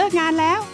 เลิกงานแล้ว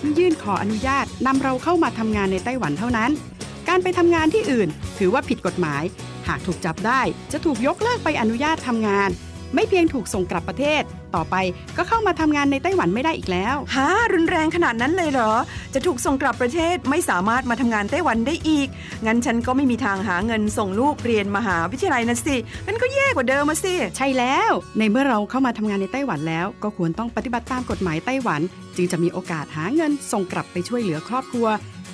ที่ยื่นขออนุญาตนำเราเข้ามาทำงานในไต้หวันเท่านั้น การไปทำงานที่อื่น ถือว่าผิดกฎหมาย หากถูกจับได้จะถูกยกเลิกไปอนุญาตทำงาน ไม่เพียงถูกส่งกลับประเทศ ต่อไปก็เข้ามาทำงานในไต้หวันไม่ได้อีกแล้วฮะรุนแรงขนาดนั้นเลยเหรอ จะถูกส่งกลับประเทศไม่สามารถมาทำงานไต้หวันได้อีก งั้นฉันก็ไม่มีทางหาเงินส่งลูกเรียนมหาวิทยาลัยนะสิงั้นก็แย่กว่าเดิมมาสิ ใช่แล้ว ในเมื่อเราเข้ามาทำงานในไต้หวันแล้ว ก็ควรต้องปฏิบัติตามกฎหมายไต้หวัน จึงจะมีโอกาสหาเงินส่งกลับไปช่วยเหลือครอบครัว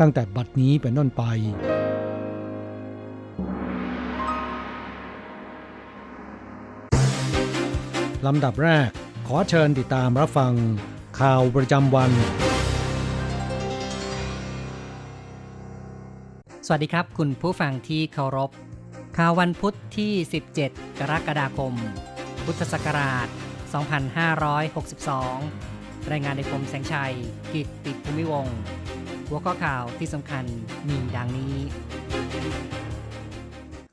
ตั้งแต่บัดนี้เป็นต้นไป ลำดับแรกขอเชิญติดตามรับฟัง ข่าวประจำวัน สวัสดีครับคุณผู้ฟังที่เคารพ ข่าววันพุทธที่ 17 กรกฎาคม พุทธศักราช 2562 รายงานโดยผมแสงชัย กิตติภูมิวงศ์ หัวข้อข่าวที่สำคัญมีดังนี้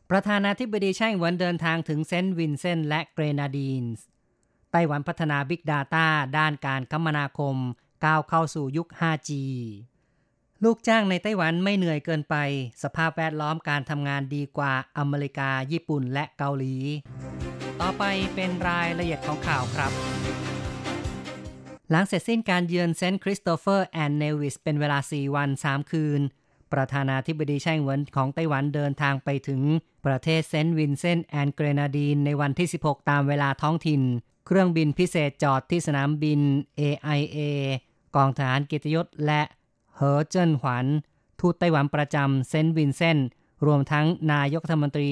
ประธานาธิบดีไช่อิงเหวินเดินทางถึงเซนต์วินเซนต์และเกรนาดีนส์ไต้หวันพัฒนา Big Data ด้านการคมนาคมก้าวเข้าสู่ยุค 5G ลูกจ้างในไต้หวันไม่เหนื่อยเกินไป สภาพแวดล้อมการทำงานดีกว่าอเมริกา ญี่ปุ่นและเกาหลี ต่อไปเป็นรายละเอียดของข่าวครับ หลังเสร็จสิ้นการเยือนเซนต์คริสโตเฟอร์แอนเนวิสเป็นเวลา 4 วัน 3 คืน ประธานาธิบดีไช่อิงเหวินของไต้หวันเดินทางไปถึง ประเทศเซนต์วินเซนต์แอนเกรนาดีนในวันที่ 16 ตามเวลาท้องถิ่น เครื่องบินพิเศษจอดที่สนามบิน AIA กองทหารเกียรติยศและเหอเจิ้นหวัน ทูตไต้หวันประจำเซนต์วินเซนต์รวมทั้งนายกรัฐมนตรี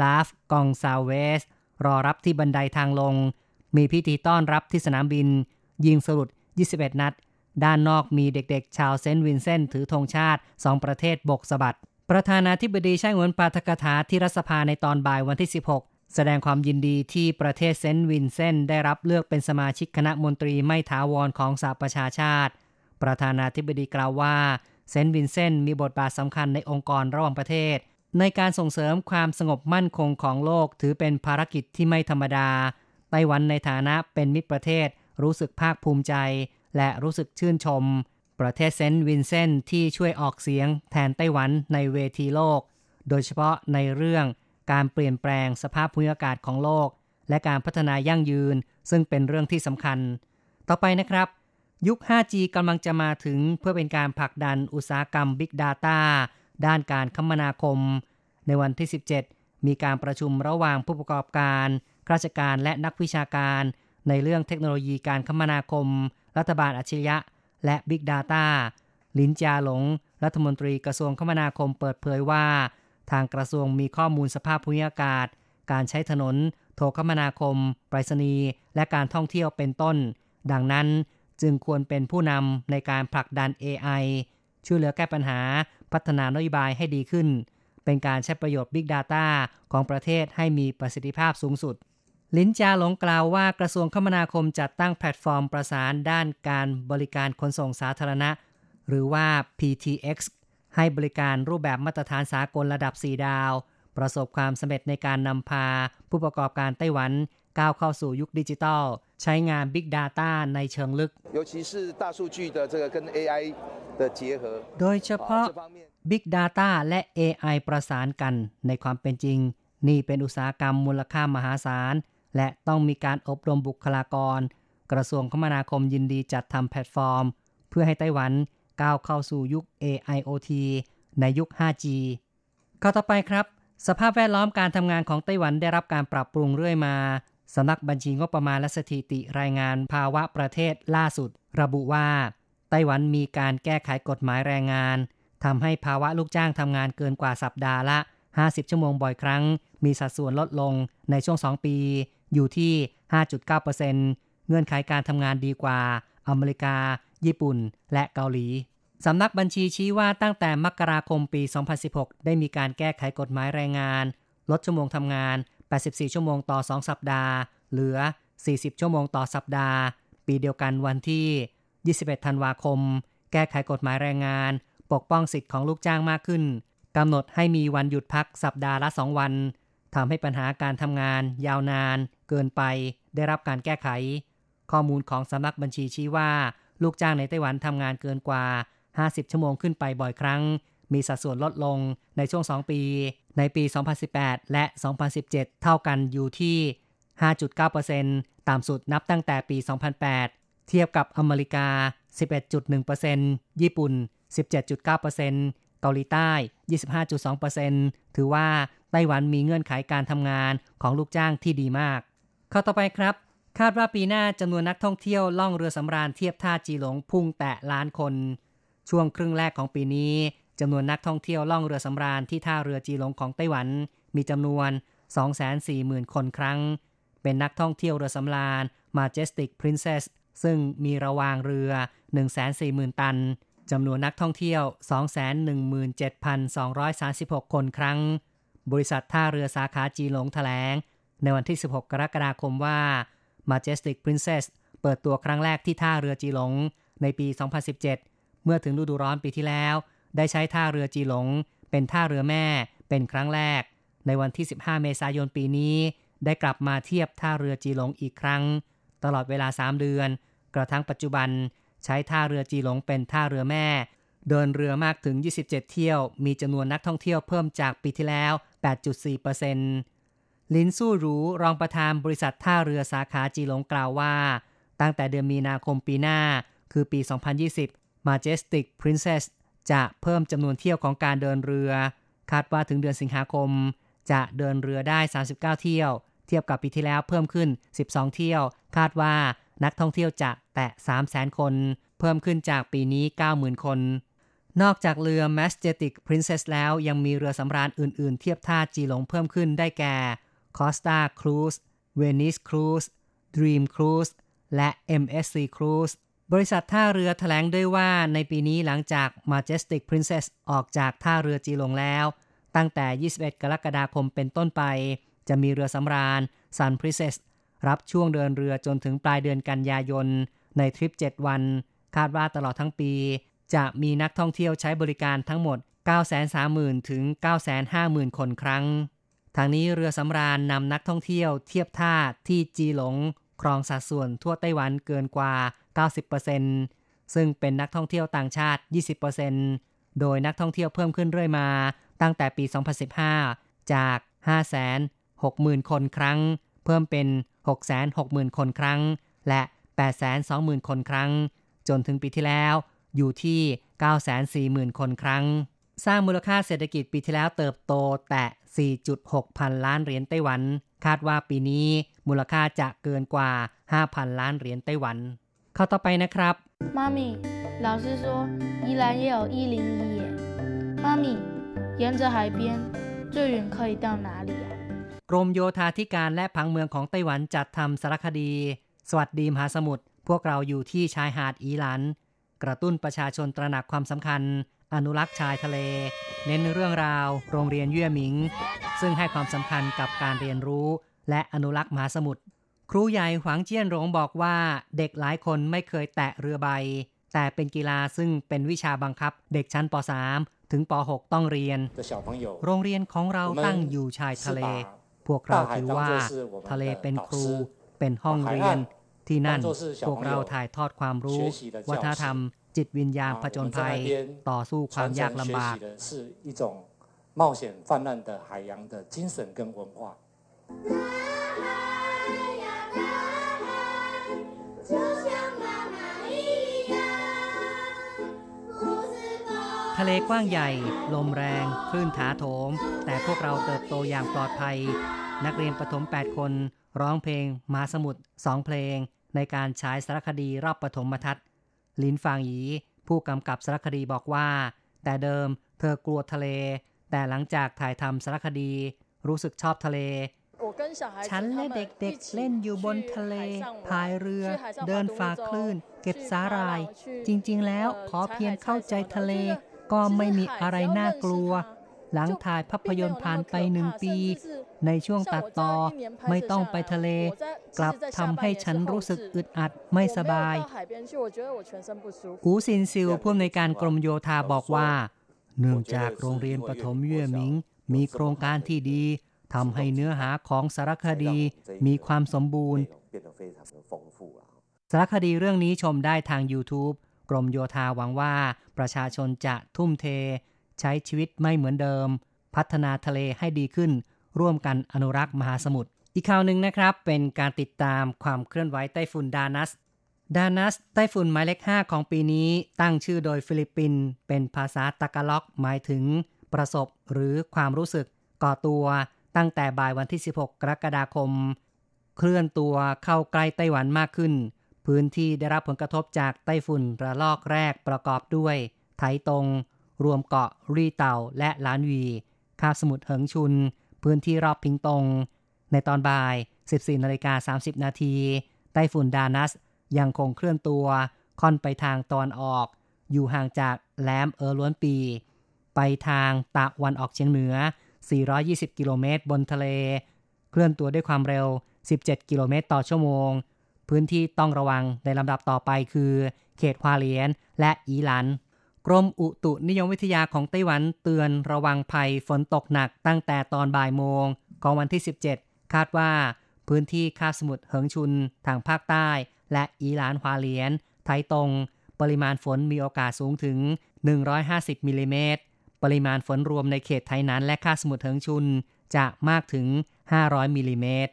ราล์ฟกอนซาลเวส รอรับที่บันไดทางลง มีพิธีต้อนรับที่สนามบิน ยิงสลุต 21 นัด ด้านนอกมีเด็กๆ ชาวเซนต์วินเซนต์ถือธงชาติสองประเทศโบกสะบัด ประธานาธิบดีไช่อิงเหวินปาฐกถาที่รัฐสภาในตอนบ่ายวันที่ 16 แสดงความยินดีที่ประเทศเซนต์วินเซนต์ได้รับเลือกเป็นสมาชิกคณะมนตรีไม่ถาวรของสหประชาชาติ ประธานาธิบดีกล่าวว่าเซนต์วินเซนต์มีบทบาทสำคัญในองค์กรระหว่างประเทศ ในการส่งเสริมความสงบมั่นคงของโลกถือเป็นภารกิจที่ไม่ธรรมดาไต้หวันในฐานะเป็นมิตรประเทศ รู้สึกภาคภูมิใจ และรู้สึกชื่นชม ประเทศเซนต์วินเซนต์ที่ช่วยออกเสียงแทนไต้หวันในเวทีโลก โดยเฉพาะในเรื่องการเปลี่ยนแปลงสภาพภูมิอากาศของโลก และการพัฒนายั่งยืน ซึ่งเป็นเรื่องที่สำคัญ ต่อไปนะครับ ยุค 5G กำลังจะมาถึงเพื่อเป็นการผลักดันอุตสาหกรรม Big Data ด้านการคมนาคม ในวันที่ 17 มีการประชุมระหว่างผู้ประกอบการ ราชการและนักวิชาการ ในเรื่องเทคโนโลยีการคมนาคม รัฐบาลอัจฉริยะ และ Big Data ลินจาหลง รัฐมนตรีกระทรวงคมนาคมเปิดเผยว่า ทางกระทรวงมีข้อมูลสภาพภูมิอากาศ การใช้ถนน โทรคมนาคมไปรษณีย์และการท่องเที่ยวเป็นต้น ดังนั้นจึงควรเป็นผู้นำในการผลักดัน AI ช่วยเหลือแก้ปัญหาพัฒนานโยบายให้ดีขึ้น เป็นการใช้ประโยชน์ Big Data ของประเทศให้มีประสิทธิภาพสูงสุด ลินจาหลงกล่าวว่ากระทรวงคมนาคมจัดตั้งแพลตฟอร์มประสานด้านการบริการขนส่งสาธารณะ หรือว่า PTX ให้บริการรูปแบบมาตรฐานสากลระดับ 4 ดาว ประสบความสำเร็จในการนำพา ผู้ประกอบการไต้หวันก้าวเข้าสู่ยุคดิจิทัล ใช้งาน Big Data ในเชิงลึก โดยเฉพาะ Big Data และ AI ประสานกันในความเป็นจริง นี่เป็นอุตสาหกรรมมูลค่ามหาศาล และต้องมีการอบรมบุคลากร กระทรวงคมนาคมยินดีจัดทำแพลตฟอร์ม เพื่อให้ไต้หวันก้าวเข้าสู่ยุค AIoT ในยุค 5G ข้อต่อไปครับ สภาพแวดล้อมการทำงานของไต้หวันได้รับการปรับปรุงเรื่อยมาสำนักบัญชีงบประมาณและสถิติรายงานภาวะประเทศล่าสุด ระบุว่า ไต้หวันมีการแก้ไขกฎหมายแรงงานทำให้ภาวะลูกจ้างทำงานเกินกว่าสัปดาห์ละ 50 ชั่วโมงบ่อยครั้ง มีสัดส่วนลดลงในช่วง 2 ปี อยู่ที่ 5.9%เงื่อนไขการทำงานดีกว่า อเมริกา ญี่ปุ่น และเกาหลีสำนักบัญชีชี้ว่าตั้งแต่มกราคมปี 2016 ได้มีการแก้ไขกฎหมายแรงงาน ลดชั่วโมงทำงาน 84 ชั่วโมงต่อ 2 สัปดาห์ เหลือ 40 ชั่วโมงต่อสัปดาห์ ปีเดียวกันวันที่ 21 ธันวาคม แก้ไขกฎหมายแรงงาน ปกป้องสิทธิ์ของลูกจ้างมากขึ้นกำหนดให้มีวันหยุดพักสัปดาห์ละ 2 วันทำให้ปัญหาการทำงานยาวนาน เกินไปได้รับการแก้ไข ข้อมูลของสำนักบัญชีชี้ว่า ลูกจ้างในไต้หวันทำงานเกินกว่า 50 ชั่วโมงขึ้นไปบ่อยครั้ง มีสัดส่วนลดลงในช่วง 2 ปี ในปี 2018 และ 2017 เท่ากันอยู่ที่ 5.9%ต่ำสุดนับตั้งแต่ปี 2008 เทียบกับอเมริกา 11.1%ญี่ปุ่น 17.9%เกาหลีใต้ 25.2%ถือว่าไต้หวันมีเงื่อนไขการทำงานของลูกจ้างที่ดีมาก ข้อต่อไปครับ คาดว่าปีหน้าจำนวนนักท่องเที่ยวล่องเรือสำราญเทียบท่าจีหลงพุ่งแตะล้านคน ช่วงครึ่งแรกของปีนี้จำนวนนักท่องเที่ยวล่องเรือสำราญที่ท่าเรือจีหลงของไต้หวัน มีจำนวน 240,000 คนครั้ง เป็นนักท่องเที่ยวเรือสำราญ Majestic Princess ซึ่งมีระวางเรือ 140,000 ตันจำนวนนักท่องเที่ยว 217,236 คนครั้ง บริษัทท่าเรือสาขาจีหลงแถลง ในวันที่ 16 กรกฎาคมว่า Majestic Princess เปิดตัวครั้งแรกที่ท่าเรือจีหลงในปี 2017 เมื่อถึงฤดูร้อนปีที่แล้ว ได้ใช้ท่าเรือจีหลง เป็นท่าเรือแม่เป็นครั้งแรก ในวันที่ 15 เมษายนปีนี้ ได้กลับมาเทียบท่าเรือจีหลงอีกครั้ง ตลอดเวลา 3 เดือน กระทั่งปัจจุบัน ใช้ท่าเรือจีหลงเป็นท่าเรือแม่ เดินเรือมากถึง 27 เที่ยว มีจำนวนนักท่องเที่ยวเพิ่มจากปีที่แล้ว 8.4% ลินสู้รูรองประธานบริษัทท่าเรือสาขาจีหลงกล่าวว่า ตั้งแต่เดือนมีนาคมปีหน้า คือปี 2020 Majestic Princess จะเพิ่มจำนวนเที่ยวของการเดินเรือ คาดว่าถึงเดือนสิงหาคม จะเดินเรือได้ 39 เที่ยว เทียบกับปีที่แล้วเพิ่มขึ้น 12 เที่ยว คาดว่านักท่องเที่ยวจะแตะ 300,000 คน เพิ่มขึ้นจากปีนี้ 90,000 คน นอกจากเรือ Majestic Princess แล้วยังมีเรือสำราญอื่น ๆ เทียบท่าจีหลงเพิ่มขึ้นได้แก่ Costa Cruise Venice Cruise Dream Cruise และ MSC Cruise บริษัทท่าเรือแถลงด้วยว่าในปีนี้หลังจาก Majestic Princess ออกจากท่าเรือจีหลงแล้ว ตั้งแต่ 21 กรกฎาคมเป็นต้นไป จะมีเรือสำราญ Sun Princess รับช่วงเดินเรือจนถึงปลายเดือนกันยายน ในทริป 7 วัน คาดว่าตลอดทั้งปี จะมีนักท่องเที่ยวใช้บริการทั้งหมด 930,000 ถึง 950,000 คนครั้ง ทางนี้เรือสำราญนำนักท่องเที่ยวเทียบท่าที่จีหลง ครองสัดส่วนทั่วไต้หวันเกินกว่า 90%ซึ่งเป็นนักท่องเที่ยวต่างชาติ 20%โดยนักท่องเที่ยวเพิ่มขึ้นเรื่อยมาตั้งแต่ปี 2015 จาก 560,000 คนครั้ง เพิ่มเป็น 660,000 คนครั้ง และ 820,000 คนครั้ง จนถึงปีที่แล้วอยู่ที่ 940,000 คนครั้ง สร้างมูลค่าเศรษฐกิจปีที่แล้วเติบโตแต่ 4.6 พันล้านเหรียญไต้หวัน คาดว่าปีนี้มูลค่าจะเกินกว่า 5,000 ล้านเหรียญไต้หวัน เข้าต่อไปนะครับ 妈咪，老师说宜兰也有一零一耶。妈咪，沿着海边最远可以到哪里啊？ กรมโยธาธิการและผังเมืองของไต้หวันจัดทำสารคดี สวัสดีมหาสมุทร พวกเราอยู่ที่ชายหาดอีหลัน กระตุ้นประชาชนตระหนักความสำคัญ อนุรักษ์ชายทะเล เน้นเรื่องราว โรงเรียนเย่ยหมิง ซึ่งให้ความสำคัญกับการเรียนรู้ และอนุรักษ์มหาสมุทรครูใหญ่หวังเจี้ยนหลงบอกว่าเด็กหลายคนไม่เคยแตะเรือใบ แต่เป็นกีฬาซึ่งเป็นวิชาบังคับ เด็กชั้นป .3 ถึงป .6 ต้องเรียน โรงเรียนของเราตั้งอยู่ชายทะเล พวกเราถือว่า ทะเลเป็นครู เป็นห้องเรียน ที่นั่นพวกเราถ่ายทอดความรู้ วัฒนธรรม จิตวิญญาณผจญภัย ต่อสู้ความยากลำบาก 是一种冒险泛滥的海洋的精神跟文化。 ทะเลกว้างใหญ่ ลมแรง คลื่นถาโถม แต่พวกเราเติบโตอย่างปลอดภัย นักเรียนประถม 8 คน ร้องเพลงมหาสมุทร2เพลง ในการฉายสารคดีรอบปฐมทัศน์ ลินฟางหยีผู้กำกับสารคดีบอกว่า แต่เดิมเธอกลัวทะเล แต่หลังจากถ่ายทำสารคดี รู้สึกชอบทะเล ฉันและเด็กๆเล่นอยู่บนทะเลพายเรือ เดินฝ่าคลื่น เก็บสาหร่าย จริงๆ แล้วขอเพียงเข้าใจทะเล ก็ไม่มีอะไรน่ากลัว หลังถ่ายภาพยนตร์ผ่านไปหนึ่งปี ในช่วงตัดต่อไม่ต้องไปทะเล กลับทำให้ฉันรู้สึกอึดอัดไม่สบาย อูซินซิลผู้อำนวยการกรมโยธาบอกว่า เนื่องจากโรงเรียนปฐมเย่ยหมิง มีโครงการที่ดีทำให้เนื้อหาของสารคดีมีความสมบูรณ์ สารคดีเรื่องนี้ชมได้ทาง YouTube กรมโยธาหวังว่า ประชาชนจะทุ่มเท ใช้ชีวิตไม่เหมือนเดิม พัฒนาทะเลให้ดีขึ้น ร่วมกันอนุรักษ์มหาสมุทรอีกข่าวหนึ่งนะครับเป็นการติดตามความเคลื่อนไหวไต้ฝุ่นดานัส ดานัสไต้ฝุ่นหมายเลข 5 ของปีนี้ ตั้งชื่อโดยฟิลิปปินส์เป็นภาษาตากาล็อก หมายถึง ประสบหรือความรู้สึกก่อตัว ตั้งแต่บ่ายวันที่ 16 กรกฎาคม เคลื่อนตัวเข้าใกล้ไต้หวันมากขึ้น พื้นที่ได้รับผลกระทบจากไต้ฝุ่นระลอกแรกประกอบด้วย ไถตง รวมเกาะรีเต่าและล้านวีคาบสมุทรเหิงชุน พื้นที่รอบพิงตง ในตอนบ่าย 14นาฬิกา30 นาทีไต้ฝุ่นดานัส ยังคงเคลื่อนตัว ค่อนไปทางตอนออก อยู่ห่างจากแหลมเออล้วนปี ไปทางตะวันออกเฉียงเหนือ 420 กิโลเมตรบนทะเล เคลื่อนตัวด้วยความเร็ว 17 กิโลเมตรต่อชั่วโมง พื้นที่ต้องระวังในลำดับต่อไปคือ เขตควาเลียนและอีหลัน กรมอุตุนิยมวิทยาของไต้หวันเตือนระวังภัยฝนตกหนักตั้งแต่ตอนบ่ายโมงของวันที่ 17 คาดว่า พื้นที่คาบสมุทรเหิงชุนทางภาคใต้ และอีหลานฮวาเลียน ไทตง ปริมาณฝนมีโอกาสสูงถึง 150มิลิเมตร ปริมาณฝนรวมในเขตไทยนั้น และคาบสมุทรเถิงชุนจะมากถึง 500มิลิเมตร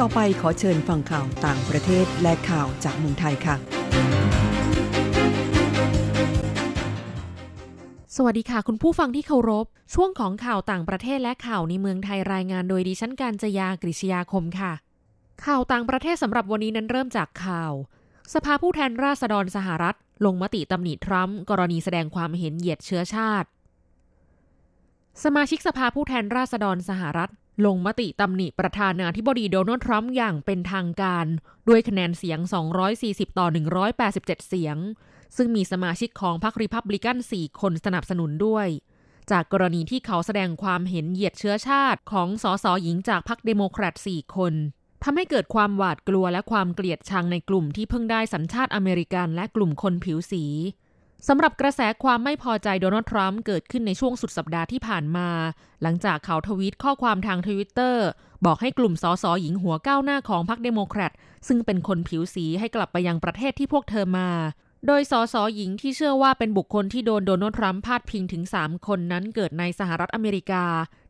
ต่อไปขอเชิญฟังข่าวต่างประเทศและข่าวจากเมืองไทยค่ะ สวัสดีค่ะ คุณผู้ฟังที่เคารพ ช่วงของข่าวต่างประเทศและข่าวในเมืองไทยรายงานโดยดิฉันการจยากริชยาคมค่ะ ข่าวต่างประเทศสำหรับวันนี้นั้นเริ่มจากข่าว สภาผู้แทนราษฎรสหรัฐ ลงมติตำหนิทรัมป์กรณีแสดงความเห็นเหยียดเชื้อชาติสมาชิกสภาผู้แทนราษฎรสหรัฐ ลงมติตำหนิประธานาธิบดีโดนัลด์ทรัมป์อย่างเป็นทางการ ด้วยคะแนนเสียง 240 ต่อ 187 เสียง ซึ่งมีสมาชิกของพรรคริพับลิกัน 4 คนสนับสนุนด้วย จากกรณีที่เขาแสดงความเห็นเหยียดเชื้อชาติของสสหญิงจากพรรคเดโมแครต 4 คนทำให้เกิดความหวาดกลัวและความเกลียดชังในกลุ่มที่เพิ่งได้สัญชาติอเมริกันและกลุ่มคนผิวสี สำหรับกระแสความไม่พอใจโดนัลด์ทรัมป์เกิดขึ้นในช่วงสุดสัปดาห์ที่ผ่านมา หลังจากเขาทวีตข้อความทางทวิตเตอร์บอกให้กลุ่มสสหญิงหัวก้าวหน้าของพรรคเดโมแครตซึ่งเป็นคนผิวสีให้กลับไปยังประเทศที่พวกเธอมา โดยสสหญิงที่เชื่อว่าเป็นบุคคลที่โดนโดนัลด์ทรัมป์พาดพิงถึง 3 คนนั้นเกิดในสหรัฐอเมริกา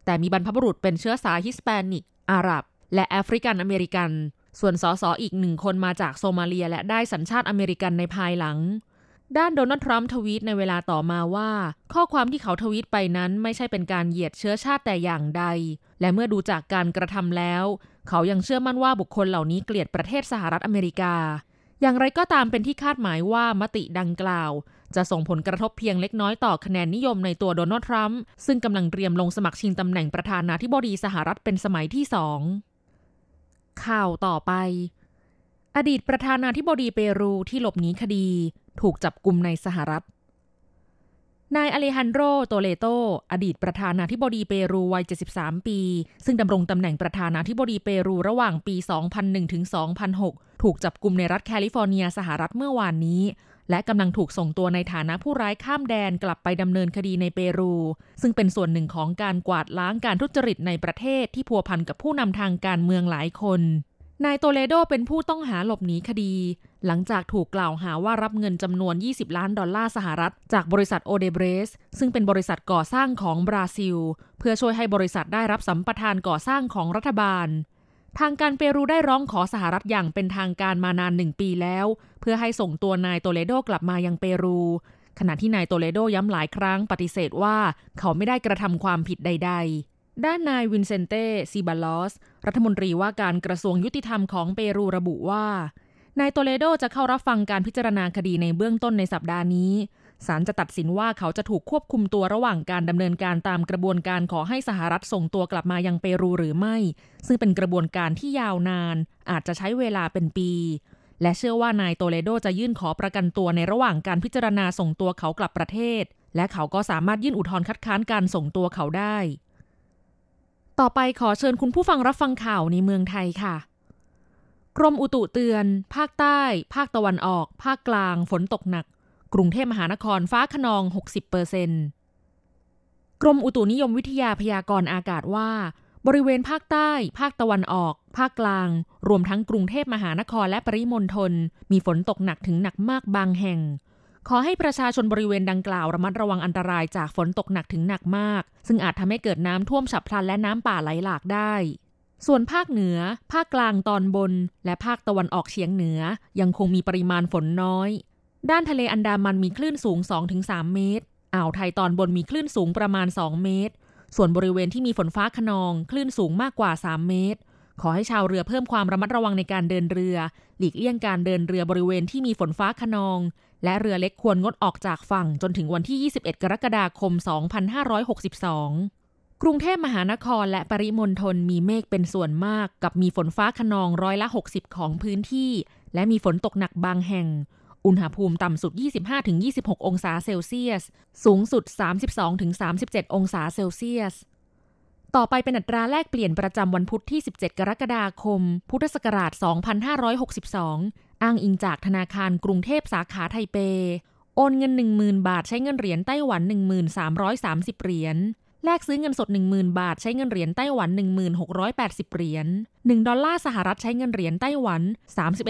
แต่มีบรรพบุรุษเป็นเชื้อสายฮิสแปนิก อาหรับ และแอฟริกันอเมริกัน ส่วนสสอีกหนึ่งคนมาจากโซมาเลียและได้สัญชาติอเมริกันในภายหลัง ด้านโดนัลด์ทรัมป์ทวีตในเวลาต่อมาว่า ข้อความที่เขาทวีตไปนั้นไม่ใช่เป็นการเหยียดเชื้อชาติแต่อย่างใด และเมื่อดูจากการกระทำแล้ว เขายังเชื่อมั่นว่าบุคคลเหล่านี้เกลียดประเทศสหรัฐอเมริกา อย่างไรก็ตามเป็นที่คาดหมายว่ามติดังกล่าว จะส่งผลกระทบเพียงเล็กน้อยต่อคะแนนนิยมในตัวโดนัลด์ทรัมป์ซึ่งกำลังเตรียมลงสมัครชิงตำแหน่งประธานาธิบดีสหรัฐเป็นสมัยที่สองข่าวต่อไป อดีตประธานาธิบดีเปรูที่หลบหนีคดี ถูกจับกลุ่มในสหรัฐ นายอเลฮันโดร โตเลโด อดีตประธานาธิบดีเปรูวัย 73 ปี ซึ่งดำรงตำแหน่งประธานาธิบดีเปรูระหว่างปี 2001 ถึง 2006 ถูกจับกลุ่มในรัฐแคลิฟอร์เนียสหรัฐเมื่อวานนี้ และกำลังถูกส่งตัวในฐานะผู้ร้ายข้ามแดนกลับไปดำเนินคดีในเปรู ซึ่งเป็นส่วนหนึ่งของการกวาดล้างการทุจริตในประเทศที่พัวพันกับผู้นำทางการเมืองหลายคนนายโตเลโดเป็นผู้ต้องหาหลบหนีคดี หลังจากถูกกล่าวหาว่ารับเงินจำนวน 20 ล้านดอลลาร์สหรัฐ จากบริษัทโอเดเบรส ซึ่งเป็นบริษัทก่อสร้างของบราซิล เพื่อช่วยให้บริษัทได้รับสัมปทานก่อสร้างของรัฐบาล ทางการเปรูได้ร้องขอสหรัฐอย่างเป็นทางการมานานหนึ่งปีแล้ว เพื่อให้ส่งตัวนายโตเลโดกลับมายังเปรู ขณะที่นายโตเลโดย้ำหลายครั้งปฏิเสธว่าเขาไม่ได้กระทำความผิดใด ๆด้านนายวินเซนเต้ซิบาลอส รัฐมนตรีว่าการกระทรวงยุติธรรมของเปรูระบุว่า นายโตเลโดจะเข้ารับฟังการพิจารณาคดีในเบื้องต้นในสัปดาห์นี้ศาลจะตัดสินว่าเขาจะถูกควบคุมตัวระหว่างการดำเนินการตามกระบวนการขอให้สหรัฐส่งตัวกลับมายังเปรูหรือไม่ ซึ่งเป็นกระบวนการที่ยาวนาน อาจจะใช้เวลาเป็นปี และเชื่อว่านายโตเลโดจะยื่นขอประกันตัวในระหว่างการพิจารณาส่งตัวเขากลับประเทศ และเขาก็สามารถยื่นอุทธรณ์คัดค้านการส่งตัวเขาได้ ต่อไปขอเชิญคุณผู้ฟังรับฟังข่าวในเมืองไทยค่ะ กรมอุตุเตือน ภาคใต้ ภาคตะวันออก ภาคกลาง ฝนตกหนัก กรุงเทพมหานครฟ้าขนอง 60เปอร์เซนกรมอุตุนิยมวิทยาพยากรณ์อากาศว่า บริเวณภาคใต้ ภาคตะวันออก ภาคกลาง รวมทั้งกรุงเทพมหานครและปริมณฑลมีฝนตกหนักถึงหนักมากบางแห่ง ขอให้ประชาชนบริเวณดังกล่าวระมัดระวังอันตรายจากฝนตกหนักถึงหนักมาก ซึ่งอาจทำให้เกิดน้ำท่วมฉับพลันและน้ำป่าไหลหลากได้ ส่วนภาคเหนือ ภาคกลางตอนบน และภาคตะวันออกเฉียงเหนือ ยังคงมีปริมาณฝนน้อย ด้านทะเลอันดามันมีคลื่นสูง 2-3 เมตร อ่าวไทยตอนบนมีคลื่นสูงประมาณ 2 เมตร ส่วนบริเวณที่มีฝนฟ้าขนอง คลื่นสูงมากกว่า 3 เมตร ขอให้ชาวเรือเพิ่มความระมัดระวังในการเดินเรือ หลีกเลี่ยงการเดินเรือบริเวณที่มีฝนฟ้าขนอง และเรือเล็กควรงดออกจากฝั่งจนถึงวันที่ 21 กรกฎาคม 2562 กรุงเทพมหานครและปริมณฑลมีเมฆเป็นส่วนมาก กับมีฝนฟ้าขนองร้อยละ 60 ของพื้นที่ และมีฝนตกหนักบางแห่ง อุณหภูมิต่ำสุด 25-26 องศาเซลเซียส สูงสุด 32-37 องศาเซลเซียส ต่อไปเป็นอัตราแลกเปลี่ยนประจำวันพุธที่ 17 กรกฎาคม พุทธศักราช 2562 อ้างอิงจากธนาคารกรุงเทพสาขาไทเป โอนเงิน 10,000 บาทใช้เงินเหรียญไต้หวัน 1330 เหรียญ แลกซื้อเงินสด 10,000 บาท ใช้เงินเหรียญไต้หวัน 1680 เหรียญ 1 ดอลลาร์สหรัฐใช้เงินเหรียญไต้หวัน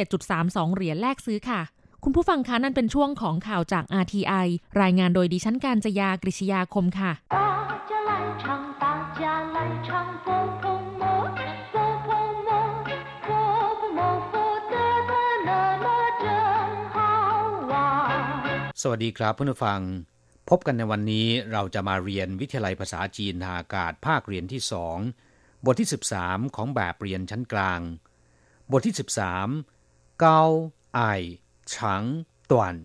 31.32 เหรียญแลกซื้อค่ะ คุณผู้ฟังคะนั่นเป็นช่วงของข่าวจาก RTI รายงานโดยดิฉันการจยากริชยาคมค่ะสวัสดีครับเพื่อนผู้ฟัง พบกันในวันนี้เราจะมาเรียนวิทยาลัยภาษาจีนทางอากาศภาคเรียนที่สองบทที่ 13 ของแบบเรียนชั้นกลาง บทที่ 13เกาไอฉังตวน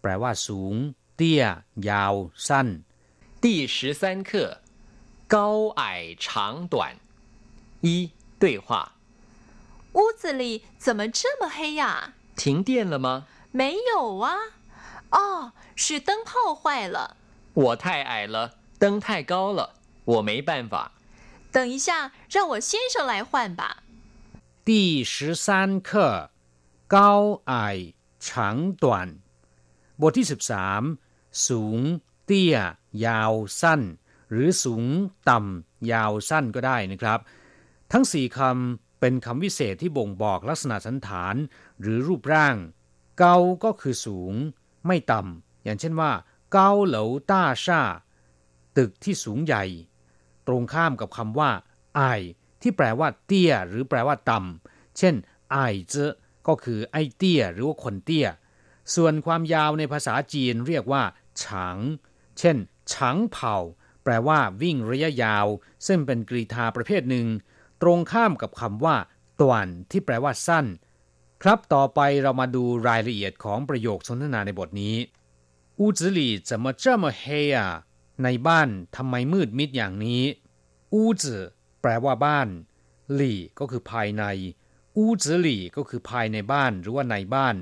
แปลว่าสูง เตี้ย ยาว สั้น第十三课高矮长短一对话屋子里怎么这么黑呀？停电了吗？没有啊。 哦，是灯泡坏了。我太矮了，灯太高了，我没办法。等一下，让我先生来换吧。第十三课高矮长短บทที่สิบสามสูง เตี้ย ยาว สั้น หรือสูง ต่ำ ยาว สั้นก็ได้นะครับ ทั้งสี่คำเป็นคำวิเศษที่บ่งบอกลักษณะสันฐาน หรือรูปร่าง เกาก็คือสูง ไม่ต่ำอย่างเช่นว่าเกาเหลาต้าชาตึกที่สูงใหญ่ ตรงข้ามกับคำว่าไอที่แปลว่าเตี้ย หรือแปลว่าต่ำเช่นไอเจก็คือไอเตี้ย หรือว่าคนเตี้ย ส่วนความยาวในภาษาจีนเรียกว่าฉางเช่นฉางเผาแปลว่าวิ่งระยะยาว ซึ่งเป็นกรีธาประเภทหนึ่ง ตรงข้ามกับคำว่าตวนที่แปลว่าสั้น ครับต่อไปเรามาดูรายละเอียดของประโยคสนทนาในบทนี้屋子里怎么这么黑啊ในบ้านทำไมมืดมิดอย่างนี้屋子แปลว่าบ้านหลี่ก็คือภายใน屋子里ก็คือภายในบ้านหรือว่าในบ้าน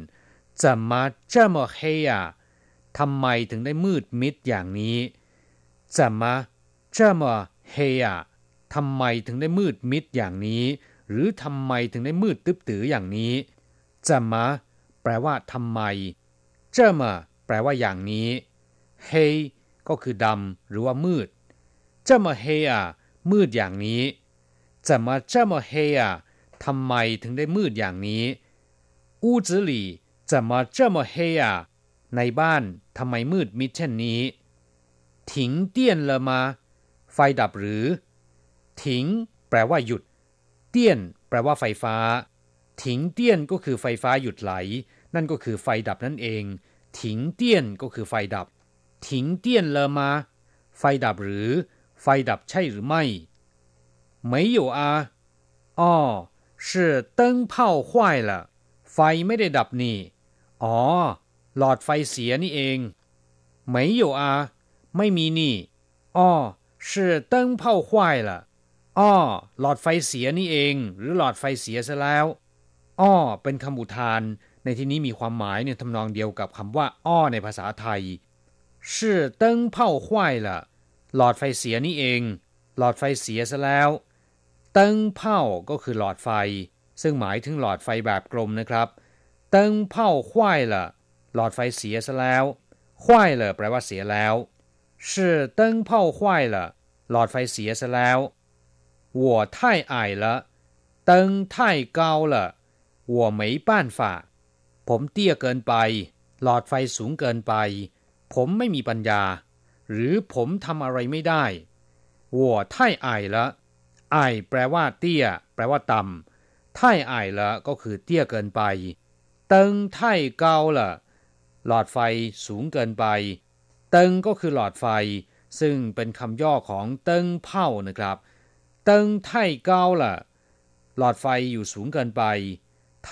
怎么这么黑啊ทำไมถึงได้มืดมิดอย่างนี้怎么这么黑啊ทำไมถึงได้มืดมิดอย่างนี้ หรือทำไมถึงได้มืดตึ๊บตืออย่างนี้ จะมาแปลว่าทำไมเจมาแปลว่าอย่างนี้เฮก็คือดำหรือว่ามืดเจมาเฮอะมืดอย่างนี้จะมาเจมาเฮอะทำไมถึงได้มืดอย่างนี้屋子里怎么这么黑啊ในบ้านทำไมมืดมิดเช่นนี้停电了吗ไฟดับหรือถิงแปลว่าหยุด เตี้ยน แปลว่าไฟฟ้า ถิงเตี้ยนก็คือไฟฟ้าหยุดไหล นั่นก็คือไฟดับนั่นเองถิงเตี้ยนก็คือไฟดับถิงเตี้ยนเลมา ไฟดับหรือ ไฟดับใช่หรือไม่没有啊哦是灯泡坏了ไฟไม่ได้ดับนี่ อ๋อ หลอดไฟเสียนี่เอง没有啊ไม่มีนี่อ๋อ是灯泡坏了อ๋อหลอดไฟเสียนี่เอง หรือหลอดไฟเสียซะแล้ว อ้อเป็นคำอุทาน ในที่นี้มีความหมายเนี่ยทำนองเดียวกับคำว่า อ้อในภาษาไทย是灯泡坏了หลอดไฟเสียนี่เอง หลอดไฟเสียซะแล้วเติ้งเผาก็คือหลอดไฟ ซึ่งหมายถึงหลอดไฟแบบกลมนะครับเติ้งเผาควายละหลอดไฟเสียซะแล้วควายละแปลว่าเสียแล้ว是灯泡坏了หลอดไฟเสียซะแล้ว我太矮了灯太高了 วัวไหมยป้านฝ่า ผมเตี้ยเกินไป หลอดไฟสูงเกินไป ผมไม่มีปัญญา หรือผมทำอะไรไม่ได้วัวท่ายไอละไอแปลว่าเตี้ย แปลว่าต่ำท่ายไอละก็คือเตี้ยเกินไปเติงท่ายเกาละหลอดไฟสูงเกินไปเติงก็คือหลอดไฟ ซึ่งเป็นคำย่อของเติงเผ่านะครับเติงไท่เกาละหลอดไฟอยู่สูงเกินไป 太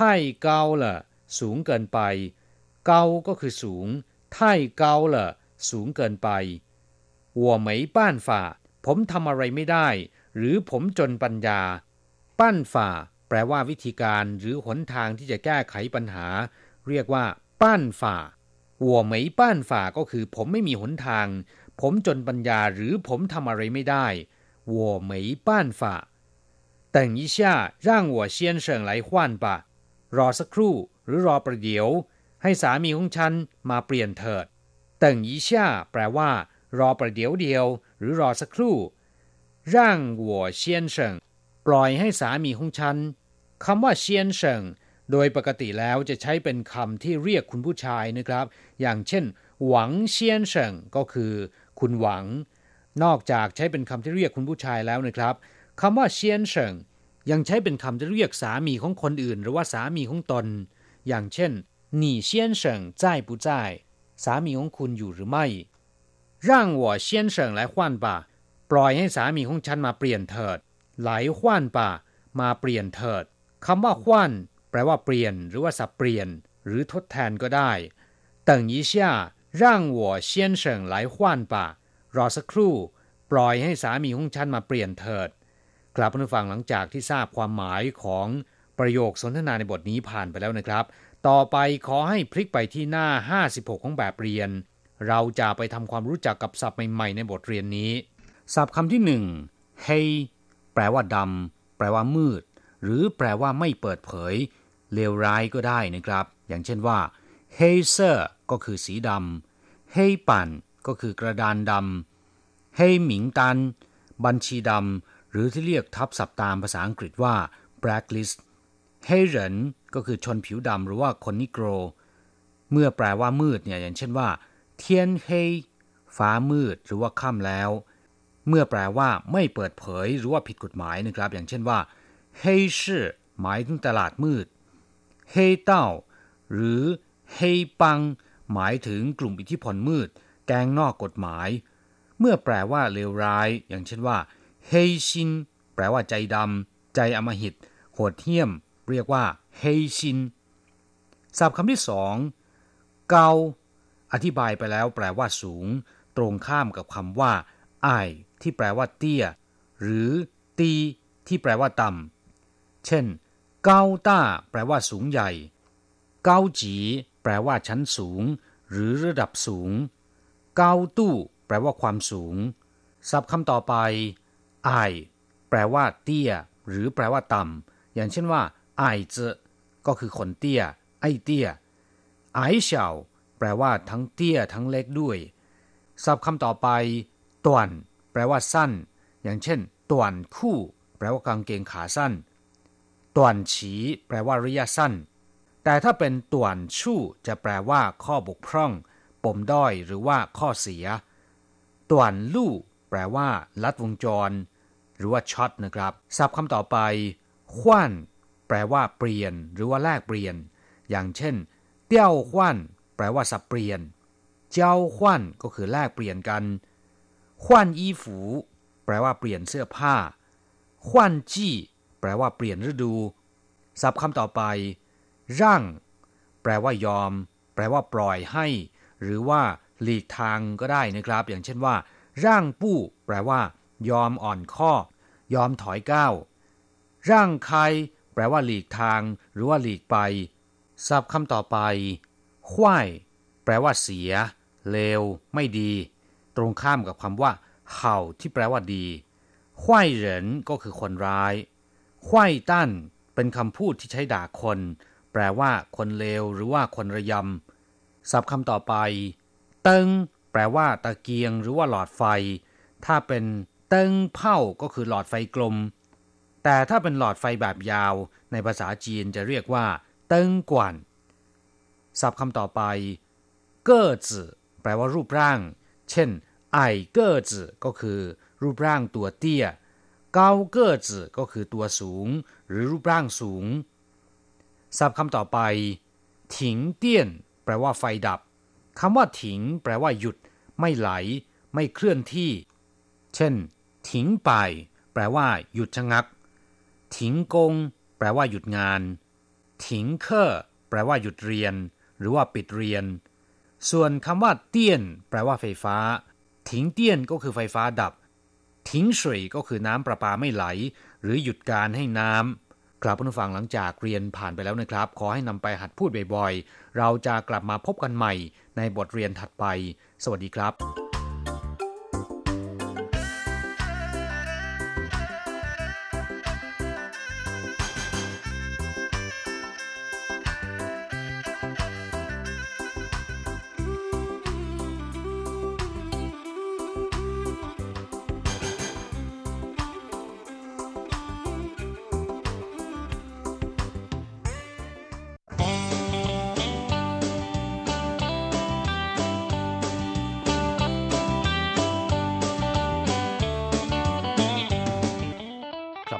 高了สูงเกินไป เกาก็คือสูง太高了สูงเกินไป我没办法ผมทำอะไรไม่ได้ หรือผมจนปัญญา ปั้นฝ่า แปลว่าวิธีการหรือหนทางที่จะแก้ไขปัญหา เรียกว่า ปั้นฝ่าหัวไม่ปั้นฝ่าก็คือ ผมไม่มีหนทาง ผมจนปัญญาหรือผมทำอะไรไม่ได้我没办法等一下让我先生来换吧 รอสักครู่หรือรอประเดี๋ยว ให้สามีของฉันมาเปลี่ยนเถิดเต่งยีช่าแปลว่า รอประเดี๋ยวเดียว หรือรอสักครู่ร่างหัวเชียนเฉิงปล่อยให้สามีของฉันคำว่าเชียนเฉิงโดยปกติแล้วจะใช้เป็นคำที่เรียกคุณผู้ชายนะครับ อย่างเช่น หวังเชียนเฉิงก็คือ คุณหวัง นอกจากใช้เป็นคำที่เรียกคุณผู้ชายแล้วนะครับคำว่าเชียนเฉิง ยังใช้เป็นคำที่เรียกสามีของคนอื่น หรือว่าสามีของตน อย่างเช่น你先生在不在สามีของคุณอยู่หรือไม่让我先生来换吧ปล่อยให้สามีของฉันมาเปลี่ยนเถิดไหลขว้านป่ามาเปลี่ยนเถิดคำว่าขว้านแปลว่าเปลี่ยน หรือว่าสับเปลี่ยน หรือทดแทนก็ได้等一下让我先生来换吧รอสักครู่ ปล่อยให้สามีของฉันมาเปลี่ยนเถิด กลับมาฟังหลังจากที่ทราบความหมายของประโยคสนทนาในบทนี้ผ่านไปแล้วนะครับ ต่อไปขอให้พลิกไปที่หน้า 56 ของแบบเรียน เราจะไปทำความรู้จักกับศัพท์ใหม่ๆในบทเรียนนี้ ศัพท์คำที่หนึ่ง hey แปลว่าดำแปลว่ามืด หรือแปลว่าไม่เปิดเผย เลวร้ายก็ได้นะครับ อย่างเช่นว่าเฮเซอร์ก็คือสีดำเฮปันก็คือกระดานดำเฮหมิงตัน บัญชีดำ หรือที่เรียกทับศัพท์ตามภาษาอังกฤษว่า blacklist เฮเรนก็คือชนผิวดำหรือว่าคนนิโกร เมื่อแปลว่ามืดเนี่ยอย่างเช่นว่า เทียนเฮฟ้ามืดหรือว่าค่ำแล้ว เมื่อแปลว่าไม่เปิดเผยหรือว่าผิดกฎหมายนะครับ อย่างเช่นว่าเฮชื่อหมายถึงตลาดมืดเฮเต้าหรือเฮปัง หมายถึงกลุ่มอิทธิพลมืด แกงนอกกฎหมาย เมื่อแปลว่าเลวร้าย อย่างเช่นว่า เฮชินแปลว่าใจดำใจอมหิต โหดเหี้ยม เรียกว่าเฮชินศัพท์คำที่สองเกาอธิบายไปแล้วแปลว่าสูง ตรงข้ามกับคำว่าไอที่แปลว่าเตี้ย หรือตี ที่แปลว่าต่ำเช่น เกาต้า แปลว่าสูงใหญ่ เกาจีแปลว่าชั้นสูง หรือระดับสูง เกาตู้ แปลว่าความสูง ศัพท์คำต่อไป ไอแปลว่าเตี้ย หรือแปลว่าต่ำอย่างเช่นว่าไอเจก็คือคนเตี้ย ไอเตี้ยไอเฉาแปลว่าทั้งเตี้ยทั้งเล็กด้วยศัพท์คำต่อไปต่วนแปลว่าสั้น อย่างเช่นต่วนคู่ แปลว่ากางเกงขาสั้นต่วนฉีแปลว่าระยะสั้น แต่ถ้าเป็นต่วนชู่จะแปลว่า ข้อบกพร่อง ปมด้อยหรือว่าข้อเสียต่วนลู่แปลว่า ลัดวงจร หรือว่าช็อตนะครับศัพท์คำต่อไปขว้านแปลว่าเปลี่ยน หรือว่าแลกเปลี่ยน อย่างเช่น เตี้ยวขว้านแปลว่าสับเปลี่ยน เจ้าขว้านก็คือแลกเปลี่ยนกันขวน衣服แปลว่าเปลี่ยนเสื้อผ้าขวนจี้แปลว่าเปลี่ยนฤดู ศัพท์คำต่อไป ร่าง แปลว่ายอม แปลว่าปล่อยให้ หรือว่าหลีกทางก็ได้นะครับ อย่างเช่นว่า ร่างปู้ แปลว่า ยอมอ่อนข้อ ยอมถอยก้าวร่างใครแปลว่าหลีกทาง หรือว่าหลีกไปศัพท์คำต่อไปขวายแปลว่าเสีย เลว ไม่ดี ตรงข้ามกับคำว่า เห่าที่แปลว่าดีขวายเหรินก็คือคนร้ายขวายตั้น เป็นคำพูดที่ใช้ด่าคน แปลว่า คนเลว หรือว่าคนระยำศัพท์คำต่อไป เติงแปลว่า ตะเกียง หรือว่าหลอดไฟ ถ้าเป็น เติงเผ่าก็คือหลอดไฟกลม แต่ถ้าเป็นหลอดไฟแบบยาว ในภาษาจีนจะเรียกว่า เติงกวนศัพท์คำต่อไป เก้อจื่อแปลว่ารูปร่าง เช่น ไอเก้อจื่ก็คือ รูปร่างตัวเตี้ย เกาเก้อจื่ก็คือตัวสูง หรือรูปร่างสูง ศัพท์คำต่อไป ถิงเตี้ยน แปลว่าไฟดับคำว่าถิง แปลว่าหยุด ไม่ไหล ไม่เคลื่อนที่ เช่น ถิงไป แปลว่าหยุดชะงักถิงกง แปลว่าหยุดงานถิงเคอแปลว่าหยุดเรียน หรือว่าปิดเรียน ส่วนคำว่า เตี้ยน แปลว่าไฟฟ้าถิงเตี้ยนก็คือไฟฟ้าดับถิงสุยก็คือน้ำประปาไม่ไหล หรือหยุดการให้น้ำกลับผู้ฟังหลังจากเรียนผ่านไปแล้วนะครับ ขอให้นำไปหัดพูดบ่อยๆ เราจะกลับมาพบกันใหม่ในบทเรียนถัดไป สวัสดีครับ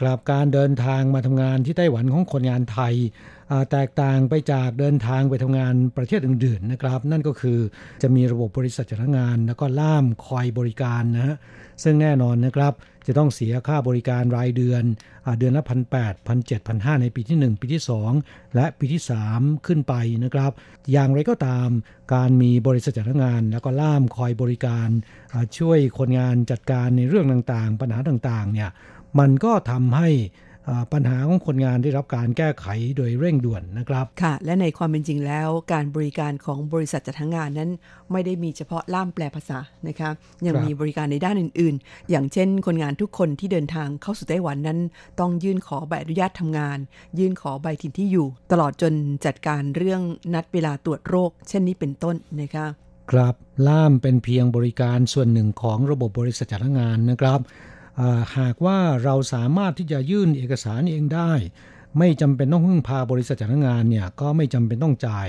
กลับการเดินทางมาทำงานที่ไต้หวันของคนงานไทย แตกต่างไปจากเดินทางไปทำงานประเทศอื่นๆนะครับ นั่นก็คือจะมีระบบบริษัทจ้างงาน แล้วก็ล่ามคอยบริการนะฮะซึ่งแน่นอนนะครับจะต้องเสียค่าบริการรายเดือนอเดือนละพันแปดพันเจ็ดพันห้าในปีที่ 1 ปีที่ 2 และปีที่ 3 ขึ้นไปนะครับ อย่างไรก็ตามการมีบริษัทจ้างงาน แล้วก็ล่ามคอยบริการ ช่วยคนงานจัดการในเรื่องต่างๆ ปัญหาต่างๆเนี่ย มันก็ทำให้ปัญหาของคนงานได้รับการแก้ไขโดยเร่งด่วนนะครับ ค่ะ และในความเป็นจริงแล้ว การบริการของบริษัทจัดหางานนั้น ไม่ได้มีเฉพาะล่ามแปลภาษานะคะยังมีบริการในด้านอื่น ๆ อย่างเช่น คนงานทุกคนที่เดินทางเข้าสู่ไต้หวันนั้น ต้องยื่นขอใบอนุญาตทำงาน ยื่นขอใบถิ่นที่อยู่ ตลอดจนจัดการเรื่องนัดเวลาตรวจโรค เช่นนี้เป็นต้นนะคะครับล่ามเป็นเพียงบริการส่วนหนึ่งของระบบบริษัทจัดหางานนะครับ หากว่าเราสามารถที่จะยื่นเอกสารเองได้ ไม่จำเป็นต้องพึ่งพาบริษัทจ้างงานเนี่ยก็ไม่จำเป็นต้องจ่าย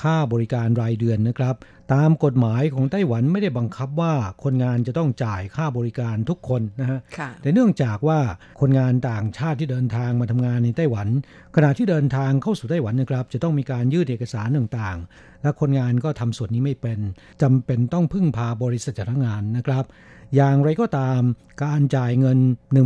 ค่าบริการรายเดือนนะครับ ตามกฎหมายของไต้หวันไม่ได้บังคับว่าคนงานจะต้องจ่ายค่าบริการทุกคนนะฮะแต่เนื่องจากว่าคนงานต่างชาติที่เดินทางมาทำงานในไต้หวัน ขณะที่เดินทางเข้าสู่ไต้หวันนะครับ จะต้องมีการยื่นเอกสารต่างๆ และคนงานก็ทำส่วนนี้ไม่เป็น จำเป็นต้องพึ่งพาบริษัทจ้างงานนะครับ อย่างไรก็ตามการจ่ายเงิน 1,800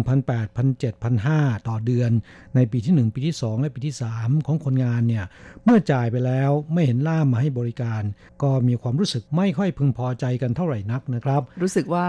1,700 1,500 ต่อเดือน ในปีที่ 1 ปีที่ 2 และปีที่ 3 ของคนงานเนี่ย เมื่อจ่ายไปแล้วไม่เห็นล่ามมาให้บริการ ก็มีความรู้สึกไม่ค่อยพึงพอใจกันเท่าไหร่นักนะครับ รู้สึกว่า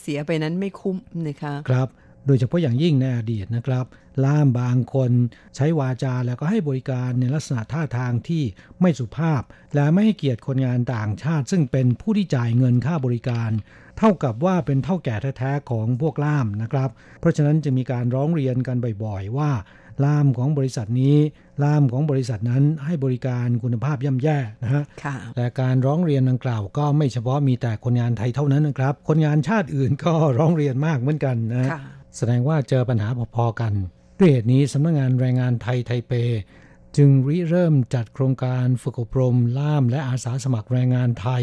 เสียไปนั้นไม่คุ้มนะคะครับ โดยเฉพาะอย่างยิ่งในอดีตนะครับ ล่ามบางคนใช้วาจาแล้วก็ให้บริการในลักษณะท่าทางที่ไม่สุภาพ และไม่ให้เกียรติคนงานต่างชาติ ซึ่งเป็นผู้ที่จ่ายเงินค่าบริการ เท่ากับว่าเป็นเท่าแก่แท้ๆของพวกล่ามนะครับ เพราะฉะนั้นจะมีการร้องเรียนกันบ่อยๆว่าล่ามของบริษัทนี้ ล่ามของบริษัทนั้นให้บริการคุณภาพย่ำแย่นะฮะแต่การร้องเรียนดังกล่าวก็ไม่เฉพาะมีแต่คนงานไทยเท่านั้นนะครับ คนงานชาติอื่นก็ร้องเรียนมากเหมือนกันนะ แสดงว่าเจอปัญหาพอๆกัน ด้วยเหตุนี้สำนักงงานแรงงานไทยไทเป จึงริเริ่มจัดโครงการฝึกอบรม ล่ามและอาสาสมัครแรงงานไทย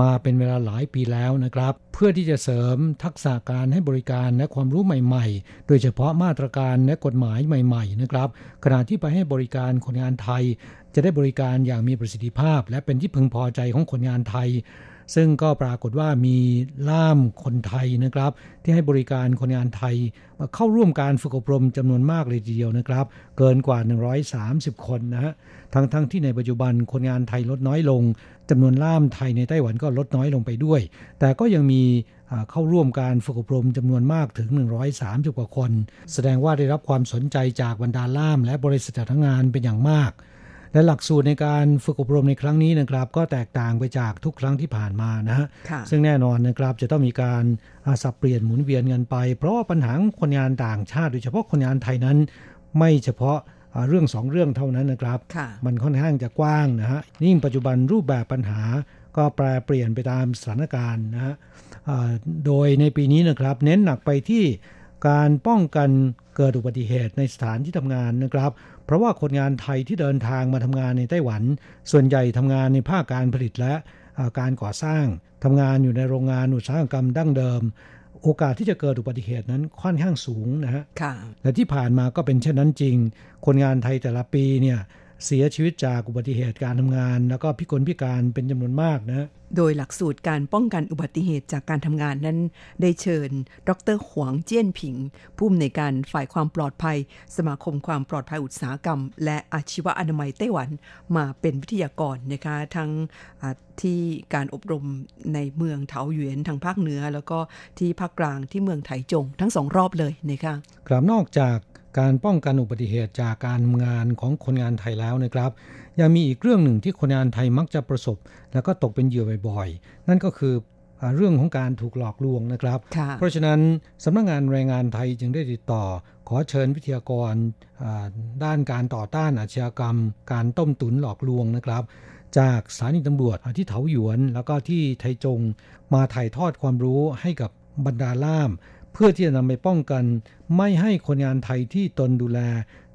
มาเป็นเวลาหลายปีแล้วนะครับ เพื่อที่จะเสริมทักษะการให้บริการและความรู้ใหม่ๆ โดยเฉพาะมาตรการและกฎหมายใหม่ๆนะครับขณะที่ไปให้บริการคนงานไทย จะได้บริการอย่างมีประสิทธิภาพ และเป็นที่พึงพอใจของคนงานไทย ซึ่งก็ปรากฏว่ามีล่ามคนไทยนะครับ ที่ให้บริการคนงานไทย เข้าร่วมการฝึกอบรมจำนวนมากเลยทีเดียวนะครับ เกินกว่า 130 คนนะฮะทั้งๆทที่ในปัจจุบันคนงานไทยลดน้อยลงจำนวนล่ามไทยในไต้หวันก็ลดน้อยลงไปด้วย แต่ก็ยังมีเข้าร่วมการฝึกอบรมจำนวนมากถึง 130 กว่าคน แสดงว่าได้รับความสนใจจากบรรดาล่ามและบริษัทจ้างงานเป็นอย่างมาก และหลักสูตรในการฝึกอบรมในครั้งนี้นะครับ ก็แตกต่างไปจากทุกครั้งที่ผ่านมานะฮะซึ่งแน่นอนนะครับจะต้องมีการสับเปลี่ยนหมุนเวียนกันไป เพราะว่าปัญหาคนงานต่างชาติโดยเฉพาะคนงานไทยนั้น ไม่เฉพาะเรื่องสองเรื่องเท่านั้นนะครับ มันค่อนข้างจะกว้างนะฮะยิ่งปัจจุบันรูปแบบปัญหาก็แปรเปลี่ยนไปตามสถานการณ์นะฮะโดยในปีนี้นะครับ เน้นหนักไปที่การป้องกันเกิดอุบัติเหตุในสถานที่ทำงานนะครับ เพราะว่าคนงานไทยที่เดินทางมาทำงานในไต้หวัน ส่วนใหญ่ทำงานในภาคการผลิตและการก่อสร้างทำงานอยู่ในโรงงานอุตสาหกรรมดั้งเดิม โอกาสที่จะเกิดอุบัติเหตุนั้นค่อนข้างสูงนะฮะและที่ผ่านมาก็เป็นเช่นนั้นจริง คนงานไทยแต่ละปีเนี่ย เสียชีวิตจากอุบัติเหตุการทำงาน แล้วก็พิกลพิการเป็นจำนวนมากนะโดยหลักสูตรการป้องกันอุบัติเหตุจากการทำงานนั้น ได้เชิญ ดรหวงเจี้ยนผิง ผู้อำนวยการฝ่ายความปลอดภัย สมาคมความปลอดภัยอุตสาหกรรม และอาชีวะอนามัยไต้หวันมาเป็นวิทยากรนะคะทั้งที่การอบรมในเมืองเถาหยวนทางภาคเหนือ แล้วก็ที่ภาคกลางที่เมืองไถจงทั้งสองรอบเลยนะคะกลับนอกจาก การป้องกันอุบัติเหตุจากการทำงานของคนงานไทยแล้วนะครับ ยังมีอีกเรื่องหนึ่งที่คนงานไทยมักจะประสบ แล้วก็ตกเป็นเหยื่อบ่อยๆ นั่นก็คือเรื่องของการถูกหลอกลวงนะครับ เพราะฉะนั้นสำนักงงานแรงงานไทยจึงได้ติดต่อ ขอเชิญวิทยากรด้านการต่อต้านอาชญากรรม การต้มตุ๋นหลอกลวงนะครับ จากสถานีตำรวจที่เถาหยวน แล้วก็ที่ไทจงมาถ่ายทอดความรู้ให้กับบรรดาล่าม เพื่อที่จะนำไปป้องกัน ไม่ให้คนงานไทยที่ตนดูแล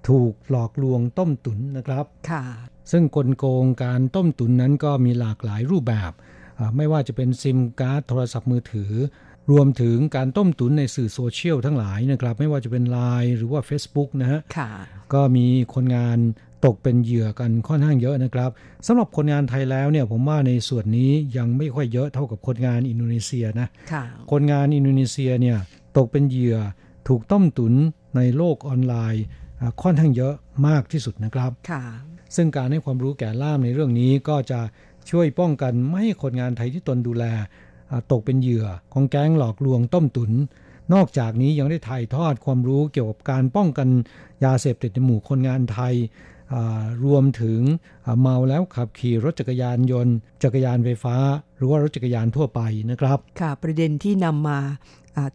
ถูกหลอกลวงต้มตุนนะครับ ค่ะ ซึ่งกลโกงการต้มตุนนั้นก็มีหลากหลายรูปแบบ ไม่ว่าจะเป็นซิมการ์ดโทรศัพท์มือถือ รวมถึงการต้มตุนในสื่อโซเชียลทั้งหลายนะครับ ไม่ว่าจะเป็น Line หรือว่า Facebook นะฮะค่ะก็มีคนงานตกเป็นเหยื่อกันค่อนข้างเยอะนะครับสำหรับคนงานไทยแล้วเนี่ยผมว่าในส่วนนี้ยังไม่ค่อยเยอะเท่ากับคนงานอินโดนีเซียนะค่ะคนงานอินโดนีเซียเนี่ย ตกเป็นเหยื่อถูกต้มตุนในโลกออนไลน์ค่อนข้างเยอะมากที่สุดนะครับค่ะซึ่งการให้ความรู้แก่ล่ามในเรื่องนี้ก็จะช่วยป้องกันไม่ให้คนงานไทยที่ตนดูแล ตกเป็นเหยื่อของแก๊งหลอกลวงต้มตุน นอกจากนี้ยังได้ถ่ายทอดความรู้เกี่ยวกับการป้องกันยาเสพติดในหมู่คนงานไทยรวมถึงเมาแล้วขับขี่รถจักรยานยนต์ จักรยานไฟฟ้า หรือว่ารถจักรยานทั่วไปนะครับ ค่ะประเด็นที่นำมา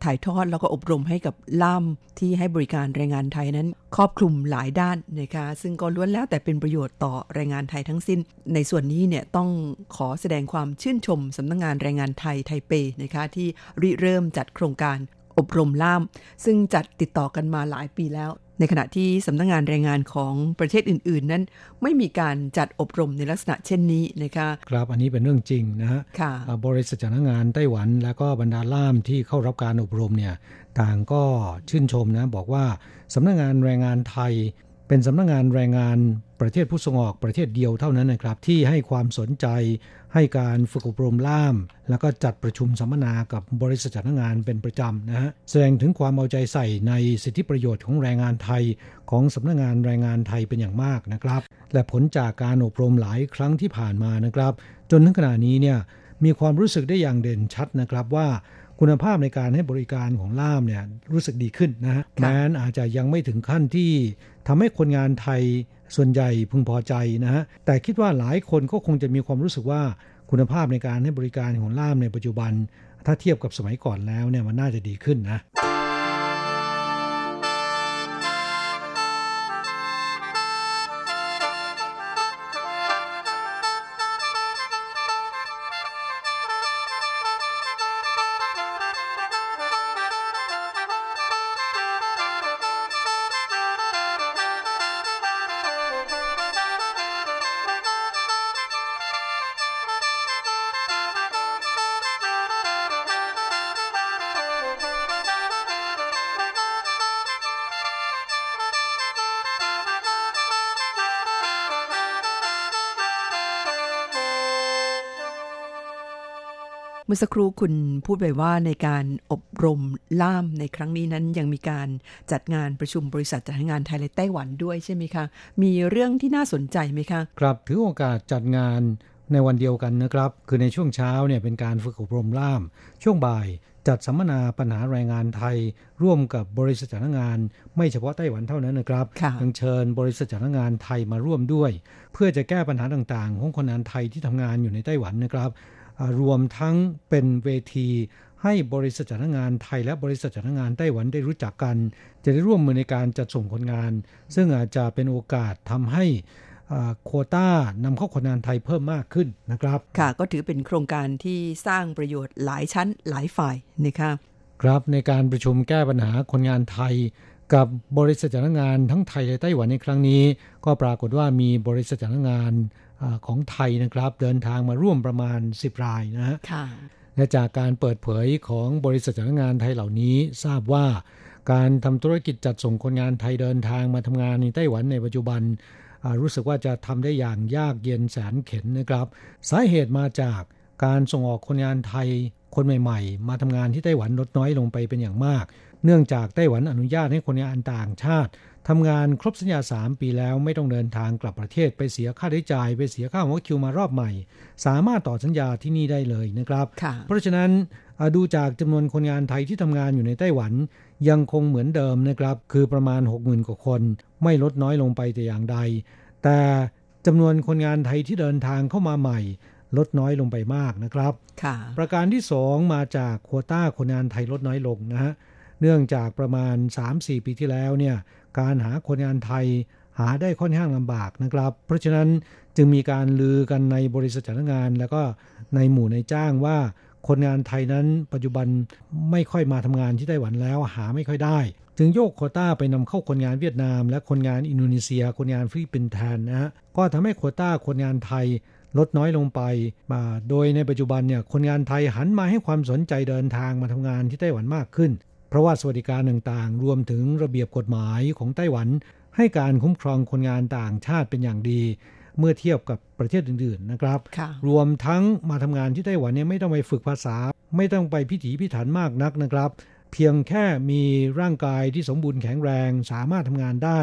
ถ่ายทอดแล้วก็อบรมให้กับล่ามที่ให้บริการแรงงานไทยนั้น ครอบคลุมหลายด้านนะคะซึ่งก็ล้วนแล้วแต่เป็นประโยชน์ต่อแรงงานไทยทั้งสิ้น ในส่วนนี้เนี่ยต้องขอแสดงความชื่นชมสำนักงงานแรงงานไทยไทเปนะคะที่ริเริ่มจัดโครงการอบรมล่าม ซึ่งจัดติดต่อกันมาหลายปีแล้ว ในขณะที่สำนักงงานแรงงานของประเทศอื่น ๆ นั้น ไม่มีการจัดอบรมในลักษณะเช่นนี้นะคะครับอันนี้เป็นเรื่องจริงนะฮะค่ะบริษัทจ้างงานไต้หวัน และก็บรรดาล่ามที่เข้ารับการอบรมเนี่ยต่างก็ชื่นชมนะบอกว่าสำนักงงานแรงงานไทย เป็นสำนักงงานแรงงานประเทศผู้ส่งออกประเทศเดียวเท่านั้นนะครับ ที่ให้ความสนใจให้การฝึกอบรมล่าม แล้วก็จัดประชุมสัมมนากับบริษัทจ้างงานเป็นประจำนะฮะแสดงถึงความเอาใจใส่ในสิทธิประโยชน์ของแรงงานไทย ของสำนักงงานแรงงานไทยเป็นอย่างมากนะครับ และผลจากการอบรมหลายครั้งที่ผ่านมานะครับ จนถึงขณะนี้เนี่ยมีความรู้สึกได้อย่างเด่นชัดนะครับว่าคุณภาพในการให้บริการของล่ามเนี่ยรู้สึกดีขึ้นนะฮะแม้นอาจจะยังไม่ถึงขั้นที่ทำให้คนงานไทย ส่วนใหญ่พึงพอใจนะฮะแต่คิดว่าหลายคนก็คงจะมีความรู้สึกว่าคุณภาพในการให้บริการของล่ามในปัจจุบัน ถ้าเทียบกับสมัยก่อนแล้วเนี่ยมันน่าจะดีขึ้นนะ มื่อสักครู่คุณพูดไปว่าในการอบรมล่ามในครั้งนี้นั้นยังมีการจัดงานประชุมบริษัทจัดงานไทยและไต้หวันด้วยใช่ไหมคะ มีเรื่องที่น่าสนใจไหมคะ ครับถือโอกาสจัดงานในวันเดียวกันนะครับ คือในช่วงเช้าเนี่ยเป็นการฝึกอบรมล่าม ช่วงบ่ายจัดสัมมนาปัญหาแรงงานไทย ร่วมกับบริษัทจ้างงาน ไม่เฉพาะไต้หวันเท่านั้นนะครับยังเชิญบริษัทจ้างงานไทยมาร่วมด้วย เพื่อจะแก้ปัญหาต่างๆ ของคนงานไทยที่ทำงานอยู่ในไต้หวันนะครับ รวมทั้งเป็นเวทีให้บริษัทจ้างงานไทยและบริษัทจ้างงานไต้หวันได้รู้จักกัน จะได้ร่วมมือในการจัดส่งคนงาน ซึ่งอาจจะเป็นโอกาสทำให้โคต้านำเข้าคนงานไทยเพิ่มมากขึ้นนะครับ ค่ะก็ถือเป็นโครงการที่สร้างประโยชน์หลายชั้นหลายฝ่ายนะคะครับในการประชุมแก้ปัญหาคนงานไทย กับบริษัทจ้างงานทั้งไทยและไต้หวันในครั้งนี้ ก็ปรากฏว่ามีบริษัทจ้างงาน ของไทยนะครับ เดินทางมาร่วมประมาณ 10 รายนะฮะและจากการเปิดเผยของบริษัทจ้างงานไทยเหล่านี้ทราบว่าการทำธุรกิจจัดส่งคนงานไทยเดินทางมาทำงานในไต้หวันในปัจจุบัน รู้สึกว่าจะทำได้อย่างยากเย็นแสนเข็นนะครับ สาเหตุมาจากการส่งออกคนงานไทยคนใหม่ๆ มาทำงานที่ไต้หวันลดน้อยลงไปเป็นอย่างมาก เนื่องจากไต้หวันอนุญาตให้คนงานต่างชาติ ทำงานครบสัญญา 3 ปีแล้วไม่ต้องเดินทางกลับประเทศไปเสียค่าใช้จ่าย ไปเสียค่าหัวคิวมารอบใหม่ สามารถต่อสัญญาที่นี่ได้เลยนะครับ เพราะฉะนั้นดูจากจำนวนคนงานไทยที่ทำงานอยู่ในไต้หวัน ยังคงเหมือนเดิมนะครับ คือประมาณ 60,000กว่าคน ไม่ลดน้อยลงไปแต่อย่างใด แต่จำนวนคนงานไทยที่เดินทางเข้ามาใหม่ ลดน้อยลงไปมากนะครับประการที่ 2 มาจากโควต้าคนงานไทยลดน้อยลงนะฮะเนื่องจากประมาณ 3-4 ปีที่แล้วเนี่ย การหาคนงานไทยหาได้ค่อนข้างลำบากนะครับ เพราะฉะนั้นจึงมีการลือกันในบริษัทจ้างงาน แล้วก็ในหมู่นายจ้างว่าคนงานไทยนั้นปัจจุบันไม่ค่อยมาทำงานที่ไต้หวันแล้วหาไม่ค่อยได้ จึงโยกโควตาไปนำเข้าคนงานเวียดนาม และคนงานอินโดนีเซีย คนงานฟิลิปปินส์แทนนะฮะก็ทำให้โควตาคนงานไทยลดน้อยลงไปมาโดยในปัจจุบันเนี่ยคนงานไทยหันมาให้ความสนใจเดินทางมาทำงานที่ไต้หวันมากขึ้น เพราะว่าสวัสดิการต่างๆ รวมถึงระเบียบกฎหมายของไต้หวัน ให้การคุ้มครองคนงานต่างชาติเป็นอย่างดี เมื่อเทียบกับประเทศอื่นๆนะครับ รวมทั้งมาทำงานที่ไต้หวันเนี่ยไม่ต้องไปฝึกภาษา ไม่ต้องไปพิถีพิถันมากนักนะครับ เพียงแค่มีร่างกายที่สมบูรณ์แข็งแรงสามารถทำงานได้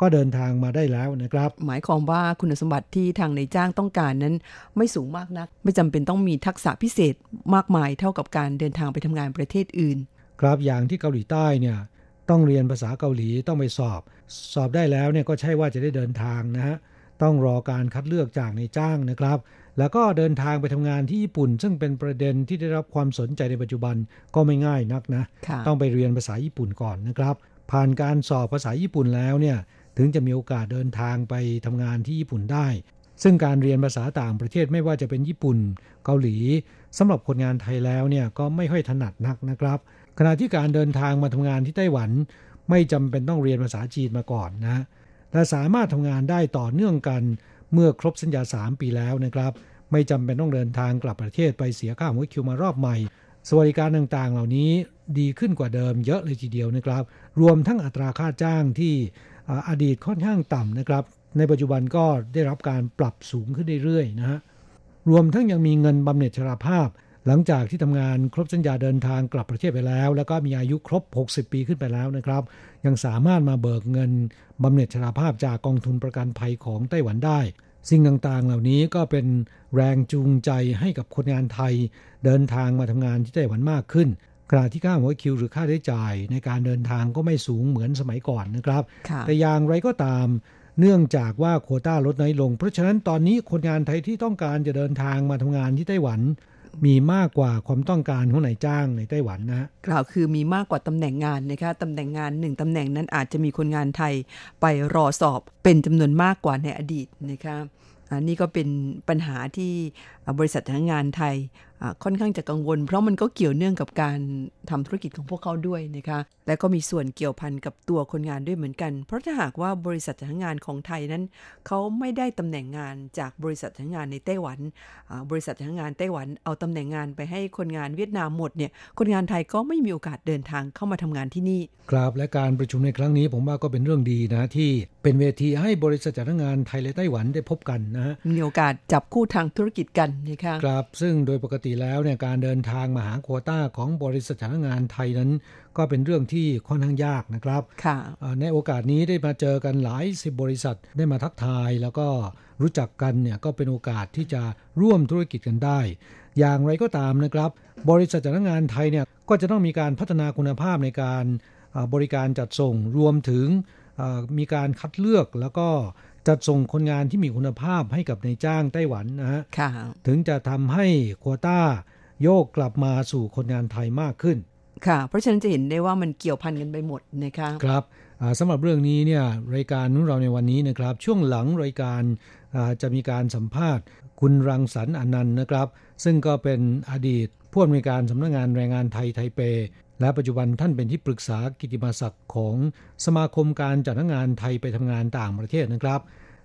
ก็เดินทางมาได้แล้วนะครับ หมายความว่าคุณสมบัติที่ทางในจ้างต้องการนั้นไม่สูงมากนัก ไม่จำเป็นต้องมีทักษะพิเศษมากมายเท่ากับการเดินทางไปทำงานประเทศอื่น ครับอย่างที่เกาหลีใต้เนี่ยต้องเรียนภาษาเกาหลีต้องไปสอบ สอบได้แล้วเนี่ยก็ใช่ว่าจะได้เดินทางนะฮะต้องรอการคัดเลือกจากในจ้างนะครับ แล้วก็เดินทางไปทำงานที่ญี่ปุ่น ซึ่งเป็นประเด็นที่ได้รับความสนใจในปัจจุบันก็ไม่ง่ายนักนะ ต้องไปเรียนภาษาญี่ปุ่นก่อนนะครับ ผ่านการสอบภาษาญี่ปุ่นแล้วเนี่ยถึงจะมีโอกาสเดินทางไปทำงานที่ญี่ปุ่นได้ ซึ่งการเรียนภาษาต่างประเทศไม่ว่าจะเป็นญี่ปุ่น เกาหลีสำหรับคนงานไทยแล้วเนี่ยก็ไม่ค่อยถนัดนักนะครับ ขณะที่การเดินทางมาทำงานที่ไต้หวัน ไม่จำเป็นต้องเรียนภาษาจีนมาก่อนนะและสามารถทำงานได้ต่อเนื่องกันเมื่อครบสัญญา 3 ปีแล้วนะครับ ไม่จำเป็นต้องเดินทางกลับประเทศไปเสียค่าหัวคิวมารอบใหม่ สวัสดิการต่างๆ เหล่านี้ดีขึ้นกว่าเดิมเยอะเลยทีเดียวนะครับ รวมทั้งอัตราค่าจ้างที่อดีตค่อนข้างต่ำนะครับ ในปัจจุบันก็ได้รับการปรับสูงขึ้นเรื่อยๆนะฮะรวมทั้งยังมีเงินบำเหน็จชราภาพ หลังจากที่ทำงานครบสัญญาเดินทางกลับประเทศไปแล้ว แล้วก็มีอายุครบ 60 ปีขึ้นไปแล้วนะครับ ยังสามารถมาเบิกเงินบำเหน็จชราภาพจากกองทุนประกันภัยของไต้หวันได้ สิ่งต่างๆ เหล่านี้ก็เป็นแรงจูงใจให้กับคนงานไทย เดินทางมาทำงานที่ไต้หวันมากขึ้นขณะที่ค่าหัวคิวหรือค่าใช้จ่ายในการเดินทางก็ไม่สูงเหมือนสมัยก่อนนะครับ แต่อย่างไรก็ตามเนื่องจากว่าโควต้าลดน้อยลง เพราะฉะนั้นตอนนี้คนงานไทยที่ต้องการจะเดินทางมาทำงานที่ไต้หวัน มีมากกว่าความต้องการของนายจ้างในไต้หวันนะกล่าวคือมีมากกว่าตำแหน่งงานนะคะตำแหน่งงานหนึ่งตำแหน่งนั้นอาจจะมีคนงานไทยไปรอสอบเป็นจำนวนมากกว่าในอดีตนะคะอันนี้ก็เป็นปัญหาที่ บริษัททางงานไทยค่อนข้างจะกังวล เพราะมันก็เกี่ยวเนื่องกับการทำธุรกิจของพวกเขาด้วยนะคะ และก็มีส่วนเกี่ยวพันกับตัวคนงานด้วยเหมือนกัน เพราะถ้าหากว่าบริษัทจ้างงานของไทยนั้นเขาไม่ได้ตำแหน่งงานจากบริษัทจ้างงานในไต้หวันบริษัทจ้างงานไต้หวันเอาตำแหน่งงานไปให้คนงานเวียดนามหมดเนี่ยคนงานไทยก็ไม่มีโอกาสเดินทางเข้ามาทำงานที่นี่ ครับและการประชุมในครั้งนี้ผมว่าก็เป็นเรื่องดีนะที่เป็นเวทีให้บริษัทจ้างงานไทยและไต้หวันได้พบกันนะมีโอกาสจับคู่ทางธุรกิจกันนะคะครับซึ่งโดยปกติแล้วเนี่ยการเดินทางมาหาโควต้าของบริษัทจ้างงานไทยนั้น ก็เป็นเรื่องที่ค่อนข้างยากนะครับในโอกาสนี้ได้มาเจอกันหลายสิบบริษัทได้มาทักทาย แล้วก็รู้จักกันเนี่ยก็เป็นโอกาสที่จะร่วมธุรกิจกันได้ อย่างไรก็ตามนะครับ บริษัทจ้างงานไทยเนี่ยก็จะต้องมีการพัฒนาคุณภาพในการบริการจัดส่งรวมถึงมีการคัดเลือกแล้วก็ จัดส่งคนงานที่มีคุณภาพให้กับในจ้างไต้หวันนะฮะถึงจะทำให้โควต้าโยกกลับมาสู่คนงานไทยมากขึ้น ค่ะ เพราะฉะนั้นจะเห็นได้ว่ามันเกี่ยวพันกันไปหมดนะคะครับสำหรับเรื่องนี้เนี่ยรายการของเราในวันนี้นะครับ ช่วงหลังรายการจะมีการสัมภาษณ์ คุณรังสรรค์อนันต์นะครับ ซึ่งก็เป็นอดีตผู้อำนวยการสำนักงงานแรงงานไทยไทเป และปัจจุบันท่านเป็นที่ปรึกษากิติมาศักดิ์ของสมาคมการจัดงานไทยไปทำงานต่างประเทศนะครับ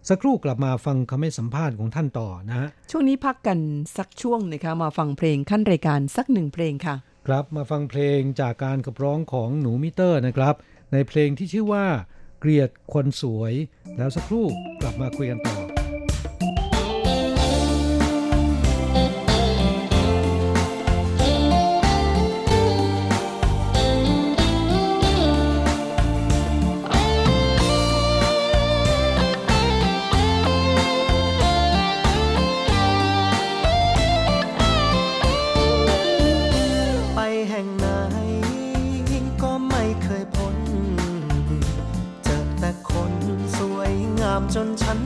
สักครู่กลับมาฟังคำให้สัมภาษณ์ของท่านต่อนะฮะช่วงนี้พักกันสักช่วงนะคะมาฟังเพลงขั้นรายการสักหนึ่งเพลงค่ะ ครับมาฟังเพลงจากการขับร้องของหนูมิเตอร์นะครับ ในเพลงที่ชื่อว่าเกลียดคนสวย แล้วสักครู่กลับมาคุยกันต่อ จนฉัน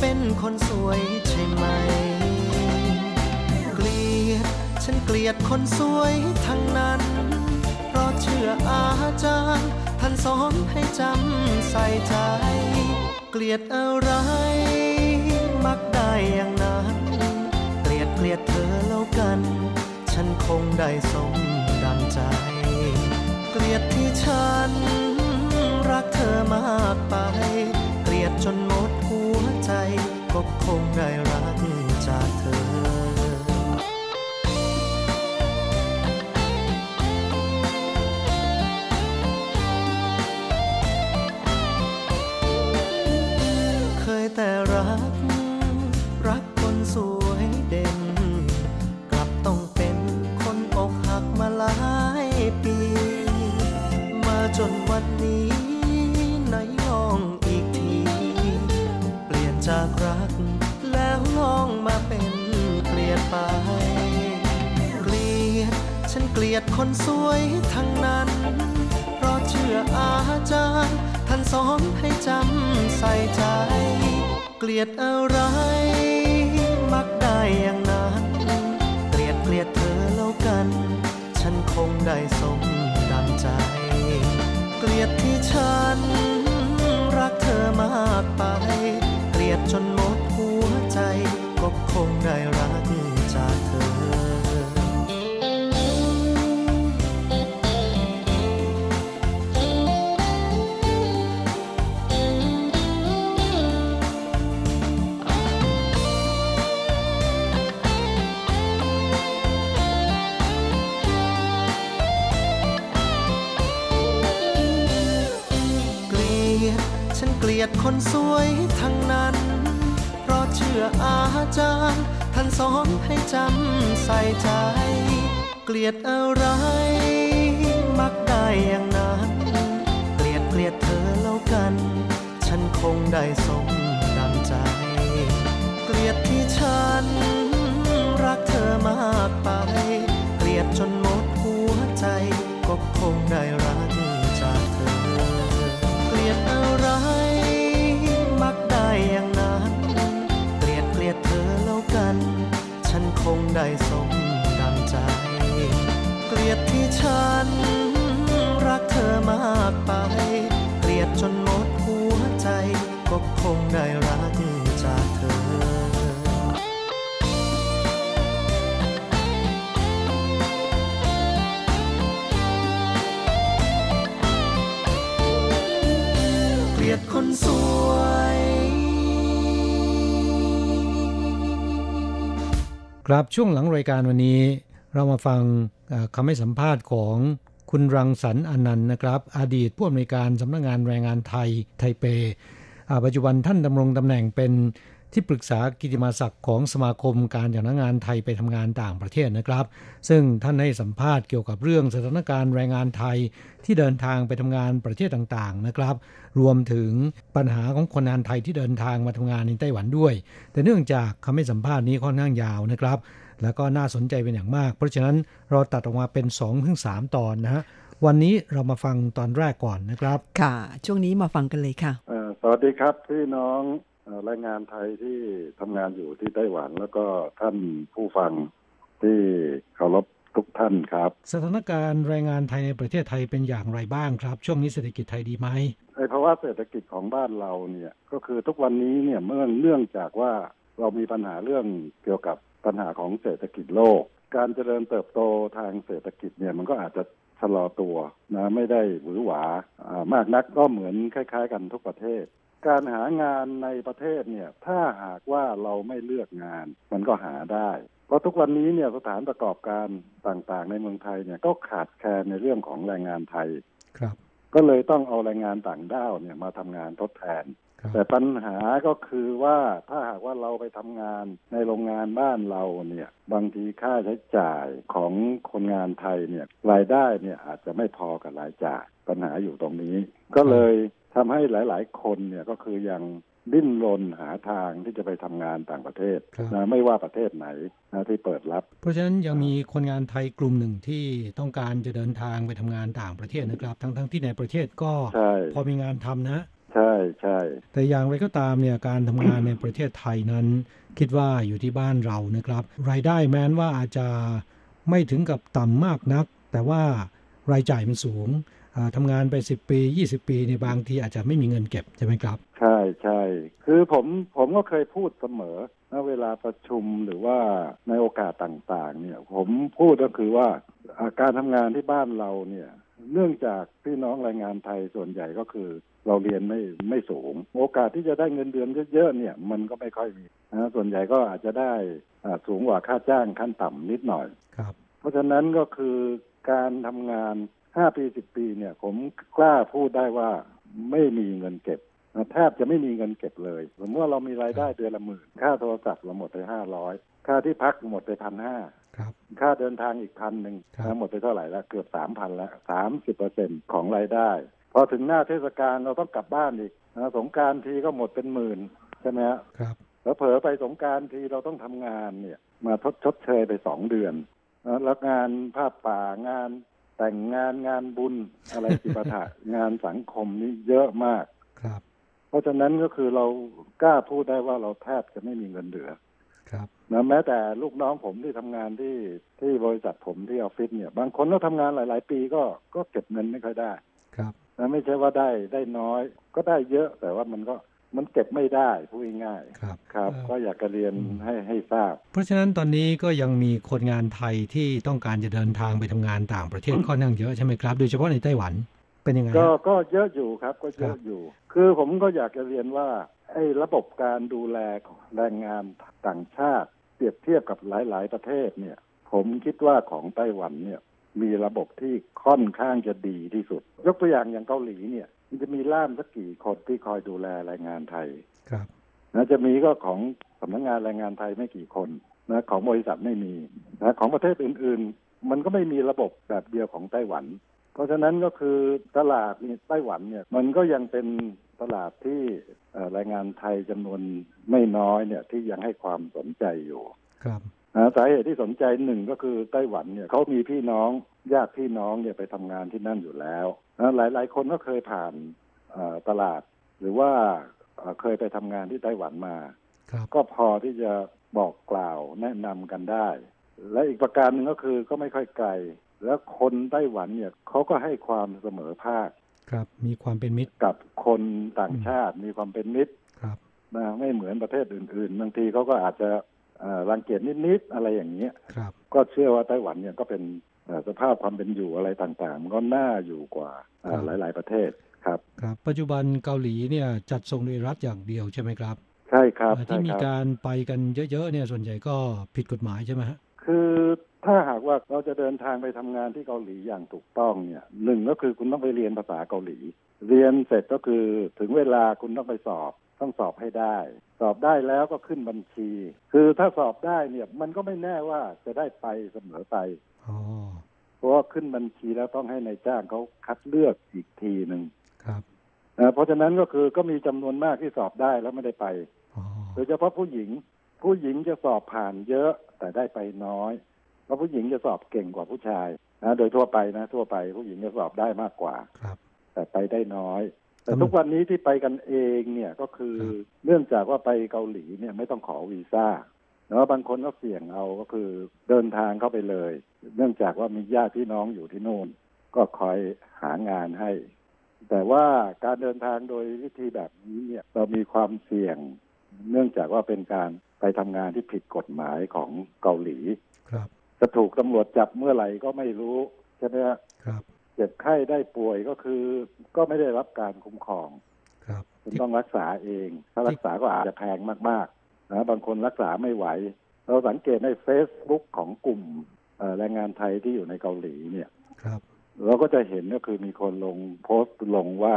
เป็นคนสวยใช่ไหม เกลียด ฉันเกลียดคนสวยทั้งนั้น เพราะเชื่ออาจารย์ท่านสอนให้จำใส่ใจ เกลียดอะไร มักได้อย่างนั้น เกลียดเกลียดเธอแล้วกัน ฉันคงได้สมดังใจ เกลียดที่ฉัน รักเธอมากไป เกลียดจนหมดหัวใจ ก็คงได้รักจากเธอเคยแต่ กลียดคนสวยทั้งนั้น เพราะเชื่ออาจารย์ ท่านสอนให้จำใส่ใจ เกลียดอะไร มักได้อย่างนั้น เกลียดเกลียดเธอแล้วกัน ฉันคงได้สมดังใจ เกลียดที่ฉัน รักเธอมากไป เกลียดจนหมดหัวใจ ก็คงได้รัก ลียดคนสวยทั้งนั้น เพราะเชื่ออาจารย์ ท่านสอนให้จำใส่ใจ เกลียดอะไร มักได้อย่างนั้น เกลียดเกลียดเธอแล้วกัน ฉันคงได้สมดังใจ เกลียดที่ฉัน รักเธอมากไป เกลียดจนหมดหัวใจ ก็คงได้รักจากเธอ เกลียดอะไร อย่างนั้น เกลียดเกลียดเธอแล้วกัน ฉันคงได้สมดังใจ เกลียดที่ฉัน รักเธอมากไป เกลียดจนหมดหัวใจ ก็คงได้รัก ครับช่วงหลังรายการวันนี้ เรามาฟังคำให้สัมภาษณ์ของคุณรังสรรค์อนันต์นะครับ อดีตผู้อำนวยการสำนักงานแรงงานไทยไทเปอ่าปัจจุบันท่านดำรงตำแหน่งเป็น ที่ปรึกษากิติมาศักดิ์ของสมาคมการจัดหางานไทยไปทำงานต่างประเทศนะครับ ซึ่งท่านให้สัมภาษณ์เกี่ยวกับเรื่องสถานการณ์แรงงานไทยที่เดินทางไปทำงานประเทศต่างๆนะครับ รวมถึงปัญหาของคนงานไทยที่เดินทางมาทำงานในไต้หวันด้วย แต่เนื่องจากคำให้สัมภาษณ์นี้ค่อนข้างยาวนะครับ แล้วก็น่าสนใจเป็นอย่างมาก เพราะฉะนั้นเราตัดออกมาเป็น2-3ถึง3ตอนนะฮะวันนี้เรามาฟังตอนแรกก่อนนะครับ ค่ะ ช่วงนี้มาฟังกันเลยค่ะเอ่อสวัสดีครับพี่น้องเอ่อ แรงงานไทยที่ทำงานอยู่ที่ไต้หวัน แล้วก็ท่านผู้ฟังที่เคารพทุกท่านครับ สถานการณ์แรงงานไทยในประเทศไทยเป็นอย่างไรบ้างครับ ช่วงนี้เศรษฐกิจไทยดีไหมไอ้ภาวะเศรษฐกิจของบ้านเราเนี่ยก็คือทุกวันนี้เนี่ยเมื่อเนื่องจากว่าเรามีปัญหาเรื่องเกี่ยวกับปัญหาของเศรษฐกิจโลก การเจริญเติบโตทางเศรษฐกิจเนี่ยมันก็อาจจะชะลอตัวนะไม่ได้หวือหวาอ่ามากนักก็เหมือนคล้าย ๆ กันทุกประเทศ การหางานในประเทศเนี่ย ถ้าหากว่าเราไม่เลือกงาน มันก็หาได้ เพราะทุกวันนี้เนี่ยสถานประกอบการต่างๆ ในเมืองไทยเนี่ยก็ขาดแคลนในเรื่องของแรงงานไทย ครับ ก็เลยต้องเอาแรงงานต่างด้าวเนี่ยมาทำงานทดแทน แต่ปัญหาก็คือว่าถ้าหากว่าเราไปทำงานในโรงงานบ้านเราเนี่ย บางทีค่าใช้จ่ายของคนงานไทยเนี่ยรายได้เนี่ยอาจจะไม่พอกับรายจ่ายปัญหาอยู่ตรงนี้ ก็เลย ทำให้หลาย ๆ คนเนี่ยก็คือยังดิ้นรนหาทางที่จะไปทำงานต่างประเทศนะไม่ว่าประเทศไหนนะที่เปิดรับ เพราะฉะนั้นยังมีคนงานไทยกลุ่มหนึ่งที่ต้องการจะเดินทางไปทำงานต่างประเทศนะครับ ทั้งๆที่ในประเทศก็ใช่พอมีงานทำนะ ใช่ใช่แต่อย่างไรก็ตามเนี่ยการทำงานในประเทศไทยนั้น คิดว่าอยู่ที่บ้านเรานะครับ รายได้แม้นว่าอาจจะไม่ถึงกับต่ำมากนัก แต่ว่ารายจ่ายมันสูง ทำงานไป10ปี20ปีในบางทีอาจจะไม่มีเงินเก็บใช่ไหมครับ ใช่ใช่คือผมผมก็เคยพูดเสมอณเวลาประชุมหรือว่าในโอกาสต่างๆ เนี่ย ผมพูดก็คือว่าการทำงานที่บ้านเราเนี่ย เนื่องจากพี่น้องแรงงานไทยส่วนใหญ่ก็คือเราเรียนไม่ไม่สูง โอกาสที่จะได้เงินเดือนเยอะๆเนี่ย มันก็ไม่ค่อยมีนะส่วนใหญ่ก็อาจจะได้สูงกว่าค่าจ้างขั้นต่ำนิดหน่อยครับ เพราะฉะนั้นก็คือการทำงาน ห้าปีสิบปีเนี่ย ผมกล้าพูดได้ว่าไม่มีเงินเก็บแทบจะไม่มีเงินเก็บเลยสมมติว่าเรามีรายได้เดือนละหมื่นค่าโทรศัพท์เราหมดไปห้าร้อยค่าที่พักหมดไปพันห้าค่าเดินทางอีกพันหนึ่งหมดไปเท่าไหร่แล้วเกือบสามพันแล้วสามสิบเปอร์เซ็นของรายได้ พอถึงหน้าเทศกาลเราต้องกลับบ้านอีกนะสงการทีก็หมดเป็นหมื่นใช่ไหมครับแล้วเผลอไปสงการทีเราต้องทำงานเนี่ย มาทดชดเชยไปสองเดือนแล้วงานภาพป่างาน แต่งงานงานบุญอะไรสิปะทะงานสังคมนี่เยอะมากครับ เพราะฉะนั้นก็คือเรากล้าพูดได้ว่าเราแทบจะไม่มีเงินเหลือ ครับนะแม้แต่ลูกน้องผมที่ทำงานที่ที่บริษัทผมที่ออฟฟิศเนี่ย บางคนก็ทำงานหลาย ๆ ปีก็ก็เก็บเงินไม่ค่อยได้ ครับนะไม่ใช่ว่าได้ได้น้อย ก็ได้เยอะแต่ว่ามันก็ มันเก็บไม่ได้พูดง่ายๆครับครับ ก็อยากจะเรียนให้ให้ทราบ เพราะฉะนั้นตอนนี้ก็ยังมีคนงานไทยที่ต้องการจะเดินทางไปทำงานต่างประเทศค่อนข้างเยอะใช่ไหมครับ โดยเฉพาะในไต้หวันเป็นยังไงก็ก็เยอะอยู่ครับ ก็เยอะอยู่ คือผมก็อยากจะเรียนว่าไอ้ระบบการดูแลแรงงานต่างชาติ เปรียบเทียบกับหลาย ๆ ประเทศเนี่ย ผมคิดว่าของไต้หวันเนี่ยมีระบบที่ค่อนข้างจะดีที่สุด ยกตัวอย่างอย่างเกาหลีเนี่ย มันจะมีล่ามสักกี่คนที่คอยดูแลแรงงานไทย ครับนะจะมีก็ของสำนักงงานแรงงานไทยไม่กี่คนนะของบริษัทไม่มีนะของประเทศอื่น ๆ มันก็ไม่มีระบบแบบเดียวของไต้หวัน เพราะฉะนั้นก็คือตลาดนี่ไต้หวันเนี่ย มันก็ยังเป็นตลาดที่แรงงานไทยจำนวนไม่น้อยเนี่ยที่ยังให้ความสนใจอยู่ ครับสาเหตุที่สนใจหนึ่งก็คือไต้หวันเนี่ยเขามีพี่น้องญาติพี่น้องเนี่ยไปทำงานที่นั่นอยู่แล้ว หลายหลายคนก็เคยผ่านตลาด หรือว่าเคยไปทำงานที่ไต้หวันมา ก็พอที่จะบอกกล่าวแนะนำกันได้ และอีกประการหนึ่งก็คือก็ไม่ค่อยไกล แล้วคนไต้หวันเนี่ยเขาก็ให้ความเสมอภาค ครับ มีความเป็นมิตรกับคนต่างชาติ มีความเป็นมิตรครับนะไม่เหมือนประเทศอื่น ๆ บางทีเขาก็อาจจะรังเกียจนิด ๆ อะไรอย่างเงี้ยครับก็เชื่อว่าไต้หวันเนี่ยก็เป็น สภาพความเป็นอยู่อะไรต่างๆ มันก็น่าอยู่กว่าหลาย ๆประเทศครับครับ ปัจจุบันเกาหลีเนี่ยจัดส่งโดยรัฐอย่างเดียวใช่ไหมครับ ใช่ครับที่มีการไปกันเยอะๆเนี่ยส่วนใหญ่ก็ผิดกฎหมายใช่ไหมฮะคือถ้าหากว่าเราจะเดินทางไปทำงานที่เกาหลีอย่างถูกต้องเนี่ยหนึ่งก็คือคุณต้องไปเรียนภาษาเกาหลี เรียนเสร็จก็คือถึงเวลาคุณต้องไปสอบต้องสอบให้ได้ สอบได้แล้วก็ขึ้นบัญชี คือถ้าสอบได้เนี่ยมันก็ไม่แน่ว่าจะได้ไปเสมอไป เพราะว่าขึ้นบัญชีแล้วต้องให้ในายจ้างเขาคัดเลือกอีกทีหนึ่งครับเพราะฉะนั้นก็คือก็มีจำนวนมากที่สอบได้แล้วไม่ได้ไปโดยเฉพาะผู้หญิง ผู้หญิงจะสอบผ่านเยอะแต่ได้ไปน้อย เพราะผู้หญิงจะสอบเก่งกว่าผู้ชายนะโดยทั่วไปนะ ทั่วไปผู้หญิงจะสอบได้มากกว่าครับ แต่ไปได้น้อย แต่ทุกวันนี้ที่ไปกันเองเนี่ยก็คือเนื่องจากว่าไปเกาหลีเนี่ยไม่ต้องขอวีซ่า แล้วบางคนก็เสี่ยงเอาก็คือเดินทางเข้าไปเลย เนื่องจากว่ามีญาติพี่น้องอยู่ที่โน่น ก็คอยหางานให้ แต่ว่าการเดินทางโดยวิธีแบบนี้เนี่ยเรามีความเสี่ยง เนื่องจากว่าเป็นการไปทำงานที่ผิดกฎหมายของเกาหลี ครับ จะถูกตำรวจจับเมื่อไหร่ก็ไม่รู้ใช่ไหมครับ เจ็บไข้ได้ป่วยก็คือ ก็ไม่ได้รับการคุ้มครอง ครับ คุณต้องรักษาเอง ถ้ารักษาก็อาจจะแพงมากๆ นะบางคนรักษาไม่ไหว เราสังเกตในเฟซบุ๊กของกลุ่มแรงงานไทยที่อยู่ในเกาหลีเนี่ยครับเราก็จะเห็นก็คือมีคนลงโพสต์ลงว่า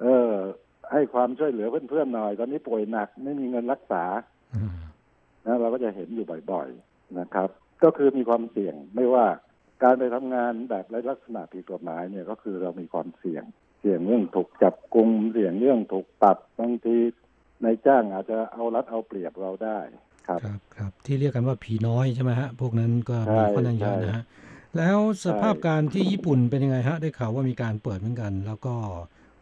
เออ ให้ความช่วยเหลือเพื่อนๆหน่อย ตอนนี้ป่วยหนักไม่มีเงินรักษานะเราก็จะเห็นอยู่บ่อยๆนะครับ ก็คือมีความเสี่ยงไม่ว่าการไปทำงานแบบไร้ลักษณะผิดกฎหมายเนี่ยก็คือเรามีความเสี่ยง เสี่ยงเรื่องถูกจับกุมเสี่ยงเรื่องถูกตัดบางที ในจ้างอาจจะเอารัดเอาเปรียบเราได้ครับครับครับ ที่เรียกกันว่าผีน้อยใช่ไหมฮะพวกนั้นก็มีค่อนข้างเยอะนะฮะแล้วสภาพการที่ญี่ปุ่นเป็นยังไงฮะได้ข่าวว่ามีการเปิดเหมือนกัน แล้วก็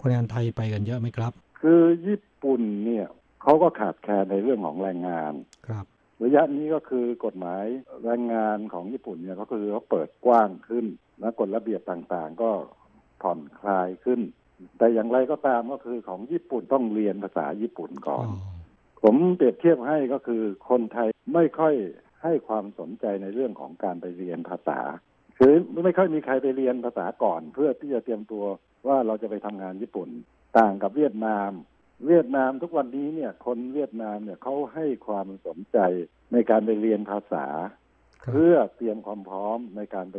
คนงานไทยไปกันเยอะไหมครับ คือญี่ปุ่นเนี่ยเขาก็ขาดแคลนในเรื่องของแรงงานครับระยะนี้ก็คือกฎหมายแรงงานของญี่ปุ่นเนี่ยก็คือเขาเปิดกว้างขึ้น และกฎระเบียบต่างๆ ก็ผ่อนคลายขึ้น แต่อย่างไรก็ตามก็คือของญี่ปุ่นต้องเรียนภาษาญี่ปุ่นก่อน ผมเปรียบเทียบให้ก็คือคนไทยไม่ค่อยให้ความสนใจในเรื่องของการไปเรียนภาษา คือไม่ค่อยมีใครไปเรียนภาษาก่อน เพื่อที่จะเตรียมตัวว่าเราจะไปทำงานญี่ปุ่น ต่างกับเวียดนาม เวียดนามทุกวันนี้เนี่ย คนเวียดนามเนี่ยเขาให้ความสนใจในการไปเรียนภาษา เพื่อเตรียมความพร้อมในการไป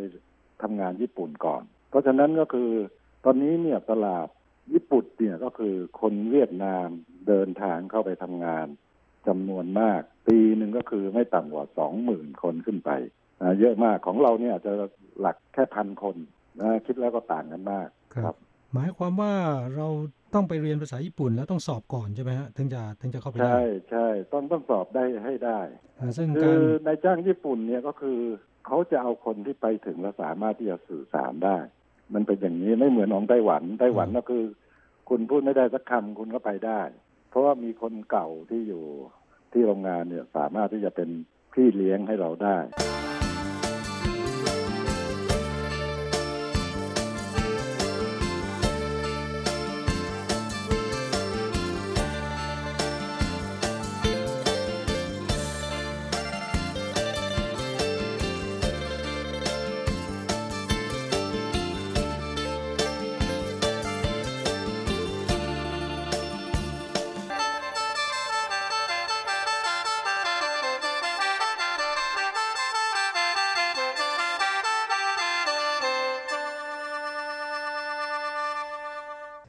ทำงานญี่ปุ่นก่อน เพราะฉะนั้นก็คือ ตอนนี้เนี่ยตลาดญี่ปุ่นเนี่ยก็คือคนเวียดนามเดินทางเข้าไปทำงานจำนวนมาก ปีหนึ่งก็คือไม่ต่ำกว่าสองหมื่นคนขึ้นไปเยอะมากของเราเนี่ยจะหลักแค่พันคนนะคิดแล้วก็ต่างกันมากครับ หมายความว่าเราต้องไปเรียนภาษาญี่ปุ่นแล้วต้องสอบก่อนใช่ไหมฮะถึงจะถึงจะเข้าไปได้ใช่ใช่ต้องต้องสอบได้ให้ได้ซึ่งคืการอนายจ้างญี่ปุ่นเนี่ยก็คือเขาจะเอาคนที่ไปถึงและสามารถที่จะสื่อสารได้ มันเป็นอย่างนี้ไม่เหมือนของไต้หวันไต้หวันก็คือ คุณพูดไม่ได้สักคำคุณก็ไปได้ เพราะว่ามีคนเก่าที่อยู่ที่โรงงานเนี่ยสามารถที่จะเป็นพี่เลี้ยงให้เราได้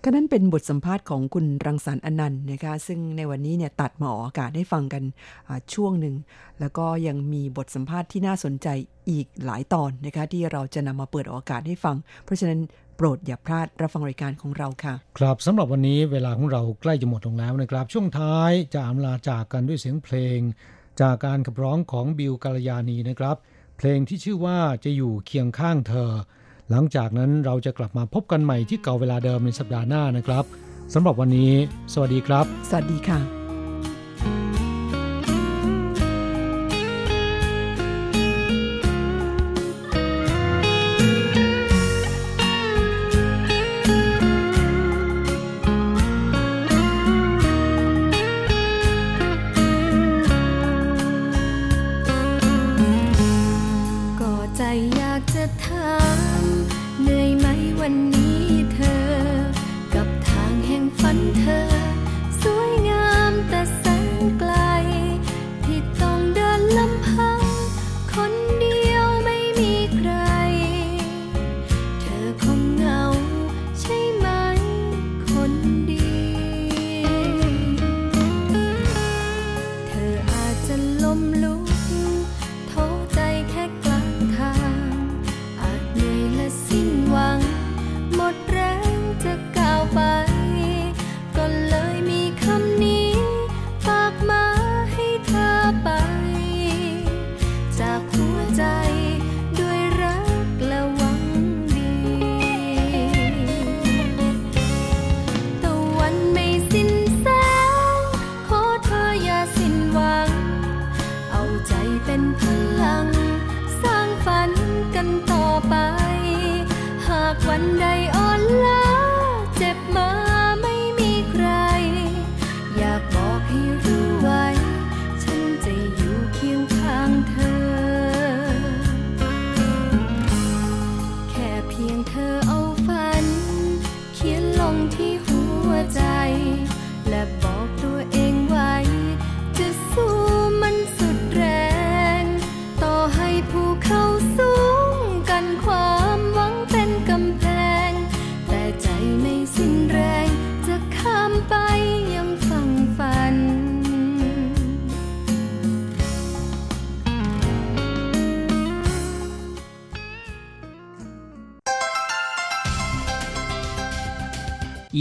ก็นั่นเป็นบทสัมภาษณ์ของคุณรังสรรค์อนันต์นะคะ ซึ่งในวันนี้เนี่ยตัดมาออกอากาศให้ฟังกันช่วงหนึ่ง แล้วก็ยังมีบทสัมภาษณ์ที่น่าสนใจอีกหลายตอนนะคะ ที่เราจะนำมาเปิดออกอากาศให้ฟัง เพราะฉะนั้นโปรดอย่าพลาดรับฟังรายการของเราค่ะ ครับสำหรับวันนี้เวลาของเราใกล้จะหมดลงแล้วนะครับ ช่วงท้ายจะอำลาจากกันด้วยเสียงเพลง จากการขับร้องของบิวกาลยานีนะครับ เพลงที่ชื่อว่าจะอยู่เคียงข้างเธอ หลังจากนั้นเราจะกลับมาพบกันใหม่ที่เก่าเวลาเดิมในสัปดาห์หน้านะครับสำหรับวันนี้ สวัสดีครับ สวัสดีค่ะ